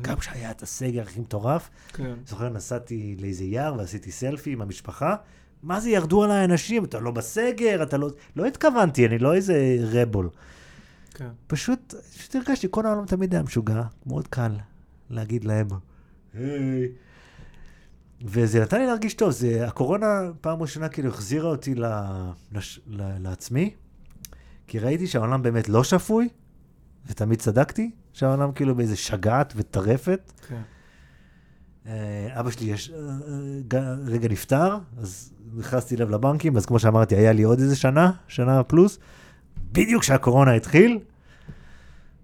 גם כשהיה את הסגר הכי מטורף, כן. זוכר, נסעתי לאיזה יער ועשיתי סלפי עם המשפחה. מה זה ירדו עליי אנשים? אתה לא בסגר, אתה לא... לא התכוונתי, אני לא איזה רבול. כן. פשוט, פשוט הרגשתי, כל העולם תמיד היה משוגע, מאוד קל להגיד להם, היי. וזה נתן לי להרגיש טוב, זה, הקורונה פעם ראשונה כאילו החזירה אותי ל, לש, ל, לעצמי, כי ראיתי שהעולם באמת לא שפוי, ותמיד צדקתי, שהעולם כאילו באיזה שגעת וטרפת. כן. אה, אבא שלי יש, אה, אה, רגע נפטר, אז נכנסתי אליו לבנקים, אז כמו שאמרתי, היה לי עוד איזה שנה, שנה פלוס, בדיוק כשהקורונה התחיל,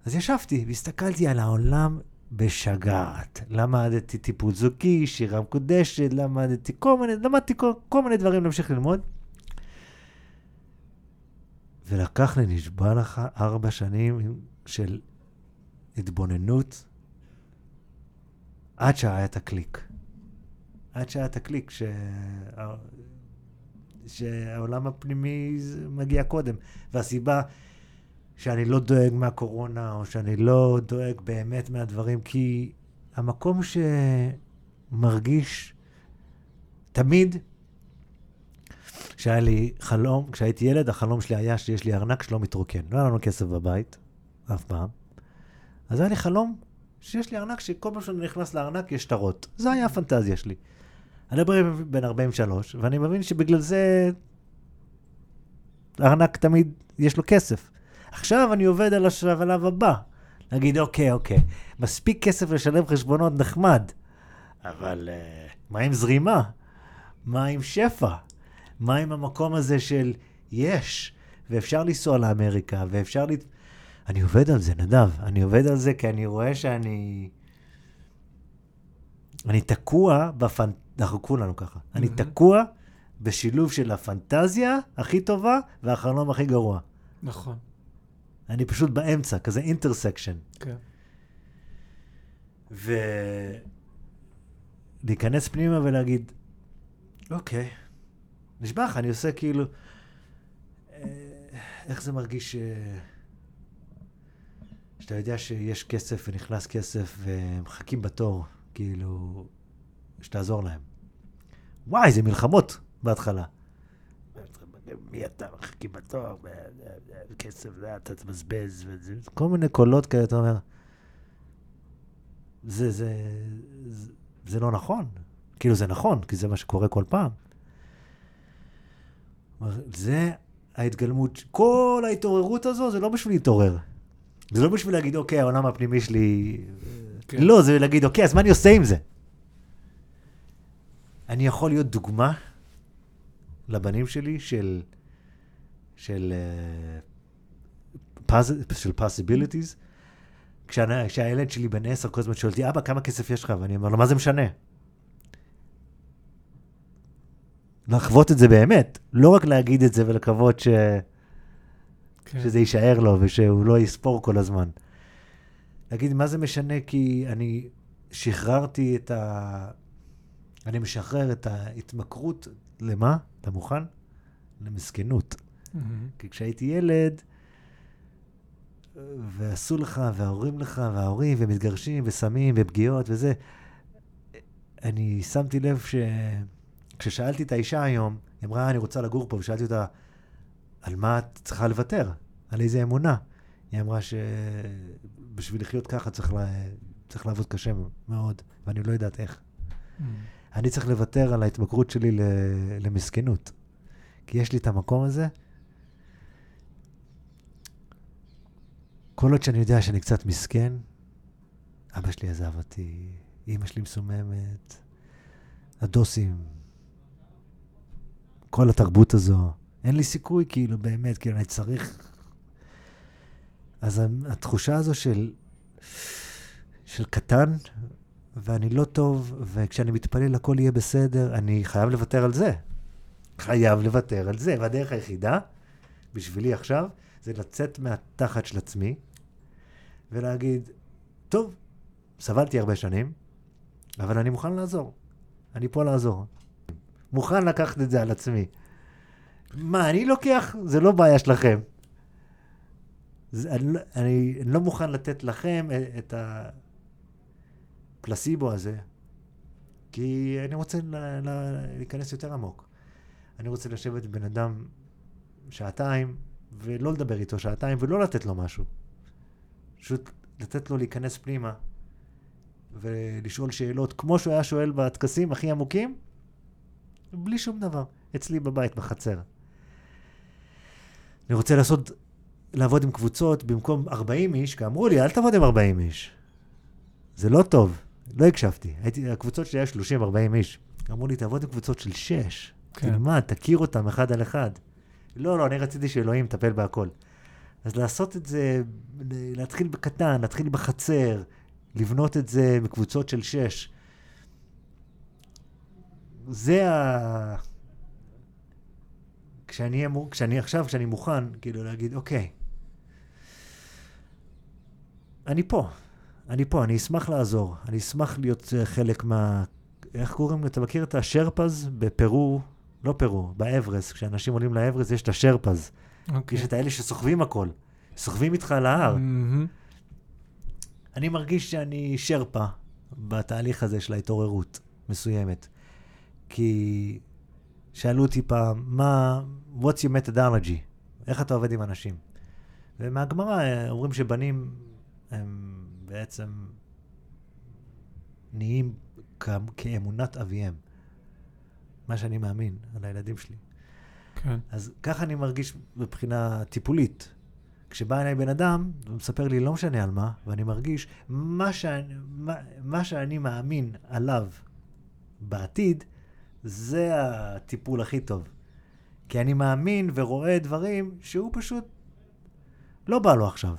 אז ישבתי והסתכלתי על העולם בשגעת. למדתי טיפול זוגי, שירה מקודשת, למדתי כל מיני, למדתי כל, כל מיני דברים להמשיך ללמוד. ולקח לי, נשבע לך, ארבע שנים של התבוננות עד שהיה את הקליק. עד שהיה את הקליק, שה... שהעולם הפנימי מגיע קודם. והסיבה שאני לא דואג מהקורונה, או שאני לא דואג באמת מהדברים, כי המקום שמרגיש תמיד, כשהיה לי חלום, כשהייתי ילד, החלום שלי היה שיש לי ארנק שלא מתרוקן. לא היה לנו כסף בבית, אף פעם. אז היה לי חלום שיש לי ארנק שכל פעם שאני נכנס לארנק יש שטרות. זו היה הפנטזיה שלי. אני בן 43, ואני מבין שבגלל זה הארנק תמיד יש לו כסף. עכשיו אני עובד על השלב הבא. להגיד, אוקיי, אוקיי, מספיק כסף לשלם חשבונות נחמד, אבל uh, מה עם זרימה? מה עם שפע? מה עם המקום הזה של יש, ואפשר לנסוע לאמריקה, ואפשר... לת... אני עובד על זה, נדב. אני עובד על זה כי אני רואה שאני... אני תקוע בפנ... אנחנו כולנו ככה. אני מהמם. תקוע בשילוב של הפנטזיה הכי טובה והחלום הכי גרוע. נכון. אני פשוט באמצע, כזה אינטרסקשן. כן. ולהיכנס פנימה ולהגיד, אוקיי, נשבע לך, אני עושה כאילו... אה, איך זה מרגיש ש... שאתה יודע שיש כסף ונכנס כסף ומחכים בתור, כאילו, שתעזור להם. וואי, זה מלחמות בהתחלה. מי אתה מחכים בתור, כסף, זה, אתה תבזבז, וזה, כל מיני קולות כאלה, אתה אומר, זה, זה, זה, זה לא נכון. כאילו, זה נכון, כי זה מה שקורה כל פעם. זה ההתגלמות, כל ההתעוררות הזו זה לא בשביל להתעורר. זה לא בשביל להגיד, אוקיי, העולם הפנימי שלי... כן. לא, זה להגיד, אוקיי, אז מה אני עושה עם זה? אני יכול להיות דוגמה לבנים שלי של... של... אה, של possibilities. כשאני- כשהילד שלי בן עשר כל הזמן שואל אותי, אבא, כמה כסף יש לך? ואני אומר לו, מה זה משנה? לחוות את זה באמת, לא רק להגיד את זה ולקוות ש... כן. שזה יישאר לו ושהוא לא יספור כל הזמן. להגיד, מה זה משנה? כי אני שחררתי את ה... אני משחרר את ההתמכרות, למה? אתה מוכן? למסכנות. מהמם. כי כשהייתי ילד, ועשו לך, וההורים לך, וההורים, ומתגרשים, וסמים, ופגיעות, וזה, אני שמתי לב ש... כששאלתי את האישה היום, היא אמרה, אני רוצה לגור פה, ושאלתי אותה, על מה את צריכה לוותר? על איזה אמונה? היא אמרה שבשביל לחיות ככה צריך, לה... צריך לעבוד קשה מאוד, ואני לא יודעת איך. מהמם. אני צריך לוותר על ההתמכרות שלי ל... למסכנות. כי יש לי את המקום הזה. כל עוד שאני יודע שאני קצת מסכן, אבא שלי עזב אותי, אימא שלי מסוממת, הדוסים, כל התרבות הזו. אין לי סיכוי, כאילו, באמת, כאילו, אני צריך... אז התחושה הזו של, של קטן, ואני לא טוב, וכשאני מתפלל הכל יהיה בסדר, אני חייב לוותר על זה. חייב לוותר על זה. והדרך היחידה, בשבילי עכשיו, זה לצאת מהתחת של עצמי, ולהגיד, טוב, סבלתי הרבה שנים, אבל אני מוכן לעזור. אני פה לעזור. מוכן לקחת את זה על עצמי. מה, אני לוקח? זה לא בעיה שלכם. זה, אני, לא- אני לא מוכן לתת לכם את הפלסיבו הזה, כי אני רוצה ל, ל, להיכנס יותר עמוק. אני רוצה לשבת בן אדם שעתיים, ולא לדבר איתו שעתיים, ולא לתת לו משהו. פשוט לתת לו להיכנס פנימה ולשאול שאלות, כמו שהוא היה שואל בטקסים הכי עמוקים, בלי שום דבר, אצלי בבית, בחצר. אני רוצה לעשות, לעבוד עם קבוצות במקום 40 איש, כי אמרו לי, אל תעבוד עם 40 איש. זה לא טוב, לא הקשבתי. הייתי, הקבוצות שלי היה 30-40 איש. אמרו לי, תעבוד עם קבוצות של 6. כן. תלמד, תכיר אותם אחד על אחד. לא, לא, אני רציתי שאלוהים יטפל בהכל. אז לעשות את זה, להתחיל בקטן, להתחיל בחצר, לבנות את זה מקבוצות של שש. זה ה... כשאני, מו- כשאני עכשיו, כשאני מוכן, כאילו להגיד, אוקיי, אני פה, אני פה, אני אשמח לעזור, אני אשמח להיות חלק מה... איך קוראים? אתה מכיר את השרפז בפרו? לא פרו, באברסט, כשאנשים עולים לאברסט יש את השרפז. אוקיי. יש את האלה שסוחבים הכל, סוחבים איתך על ההר. מהמם. אני מרגיש שאני שרפה בתהליך הזה של ההתעוררות מסוימת. כי שאלו אותי פעם, מה, what's your methodology? איך אתה עובד עם אנשים? ומהגמרא אה, אומרים שבנים הם בעצם נהיים כאמונת אביהם. מה שאני מאמין על הילדים שלי. כן. אז ככה אני מרגיש מבחינה טיפולית. כשבא אליי בן אדם ומספר לי לא משנה על מה, ואני מרגיש מה שאני, מה, מה שאני מאמין עליו בעתיד, זה הטיפול הכי טוב. כי אני מאמין ורואה דברים שהוא פשוט לא בא לו עכשיו.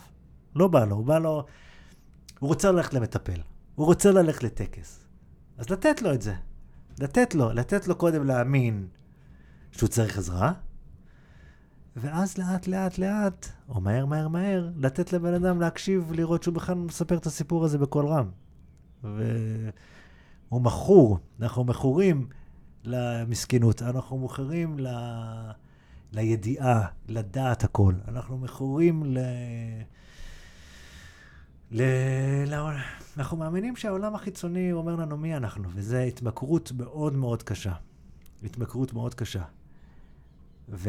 לא בא לו, הוא בא לו... הוא רוצה ללכת למטפל, הוא רוצה ללכת לטקס. אז לתת לו את זה. לתת לו, לתת לו קודם להאמין שהוא צריך עזרה, ואז לאט לאט לאט, או מהר מהר מהר, לתת לבן אדם להקשיב, לראות שהוא בכלל מספר את הסיפור הזה בקול רם. והוא מכור, אנחנו מכורים למסכנות, אנחנו מכורים ל... לידיעה, לדעת הכל. אנחנו מכורים ל... ל... ל... אנחנו מאמינים שהעולם החיצוני אומר לנו מי אנחנו, וזו התמכרות מאוד מאוד קשה. התמכרות מאוד קשה. ואם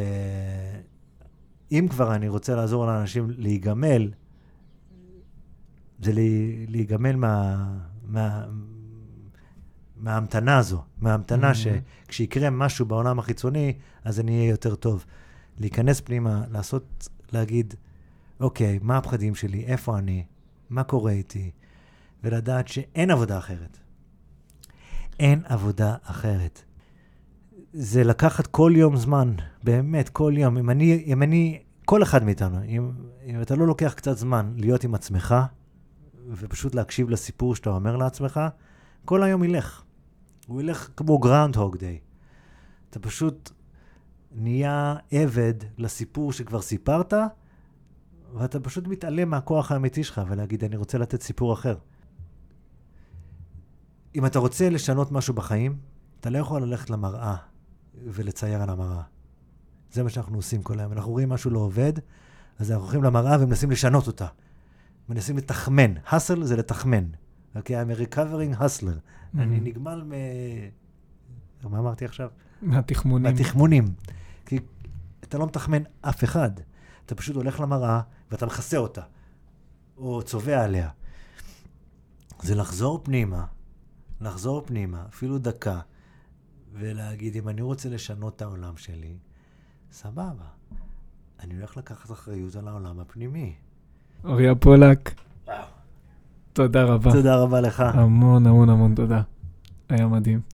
כבר אני רוצה לעזור לאנשים להיגמל, זה להיגמל מה... מה... מההמתנה הזו, מההמתנה Mhm. שכשיקרה משהו בעולם החיצוני, אז אני אהיה יותר טוב. להיכנס פנימה, לעשות, להגיד, אוקיי, מה הפחדים שלי, איפה אני, מה קורה איתי, ולדעת שאין עבודה אחרת. אין עבודה אחרת. זה לקחת כל יום זמן, באמת, כל יום. אם אני, אם אני, כל אחד מאיתנו, אם, אם אתה לא לוקח קצת זמן להיות עם עצמך, ופשוט להקשיב לסיפור שאתה אומר לעצמך, כל היום ילך. הוא ילך כמו גראונד-הוג דיי. אתה פשוט נהיה עבד לסיפור שכבר סיפרת, ואתה פשוט מתעלם מהכוח האמיתי שלך ולהגיד, אני רוצה לתת סיפור אחר. אם אתה רוצה לשנות משהו בחיים, אתה לא יכול ללכת למראה ולצייר על המראה. זה מה שאנחנו עושים כל היום. אנחנו רואים משהו לא עובד, אז אנחנו הולכים למראה ומנסים לשנות אותה. מנסים לתחמן. האסל זה לתחמן. אוקיי? I'm a recovering hustler. אני נגמל מ... מה אמרתי עכשיו? מהתחמונים. מהתחמונים. כי אתה לא מתחמן אף אחד. אתה פשוט הולך למראה ואתה מכסה אותה, או צובע עליה. זה לחזור פנימה, לחזור פנימה, אפילו דקה, ולהגיד, אם אני רוצה לשנות את העולם שלי, סבבה. אני הולך לקחת אחריות על העולם הפנימי. אוריה פולק, וואו. תודה רבה. תודה רבה לך. המון המון המון תודה. היה מדהים.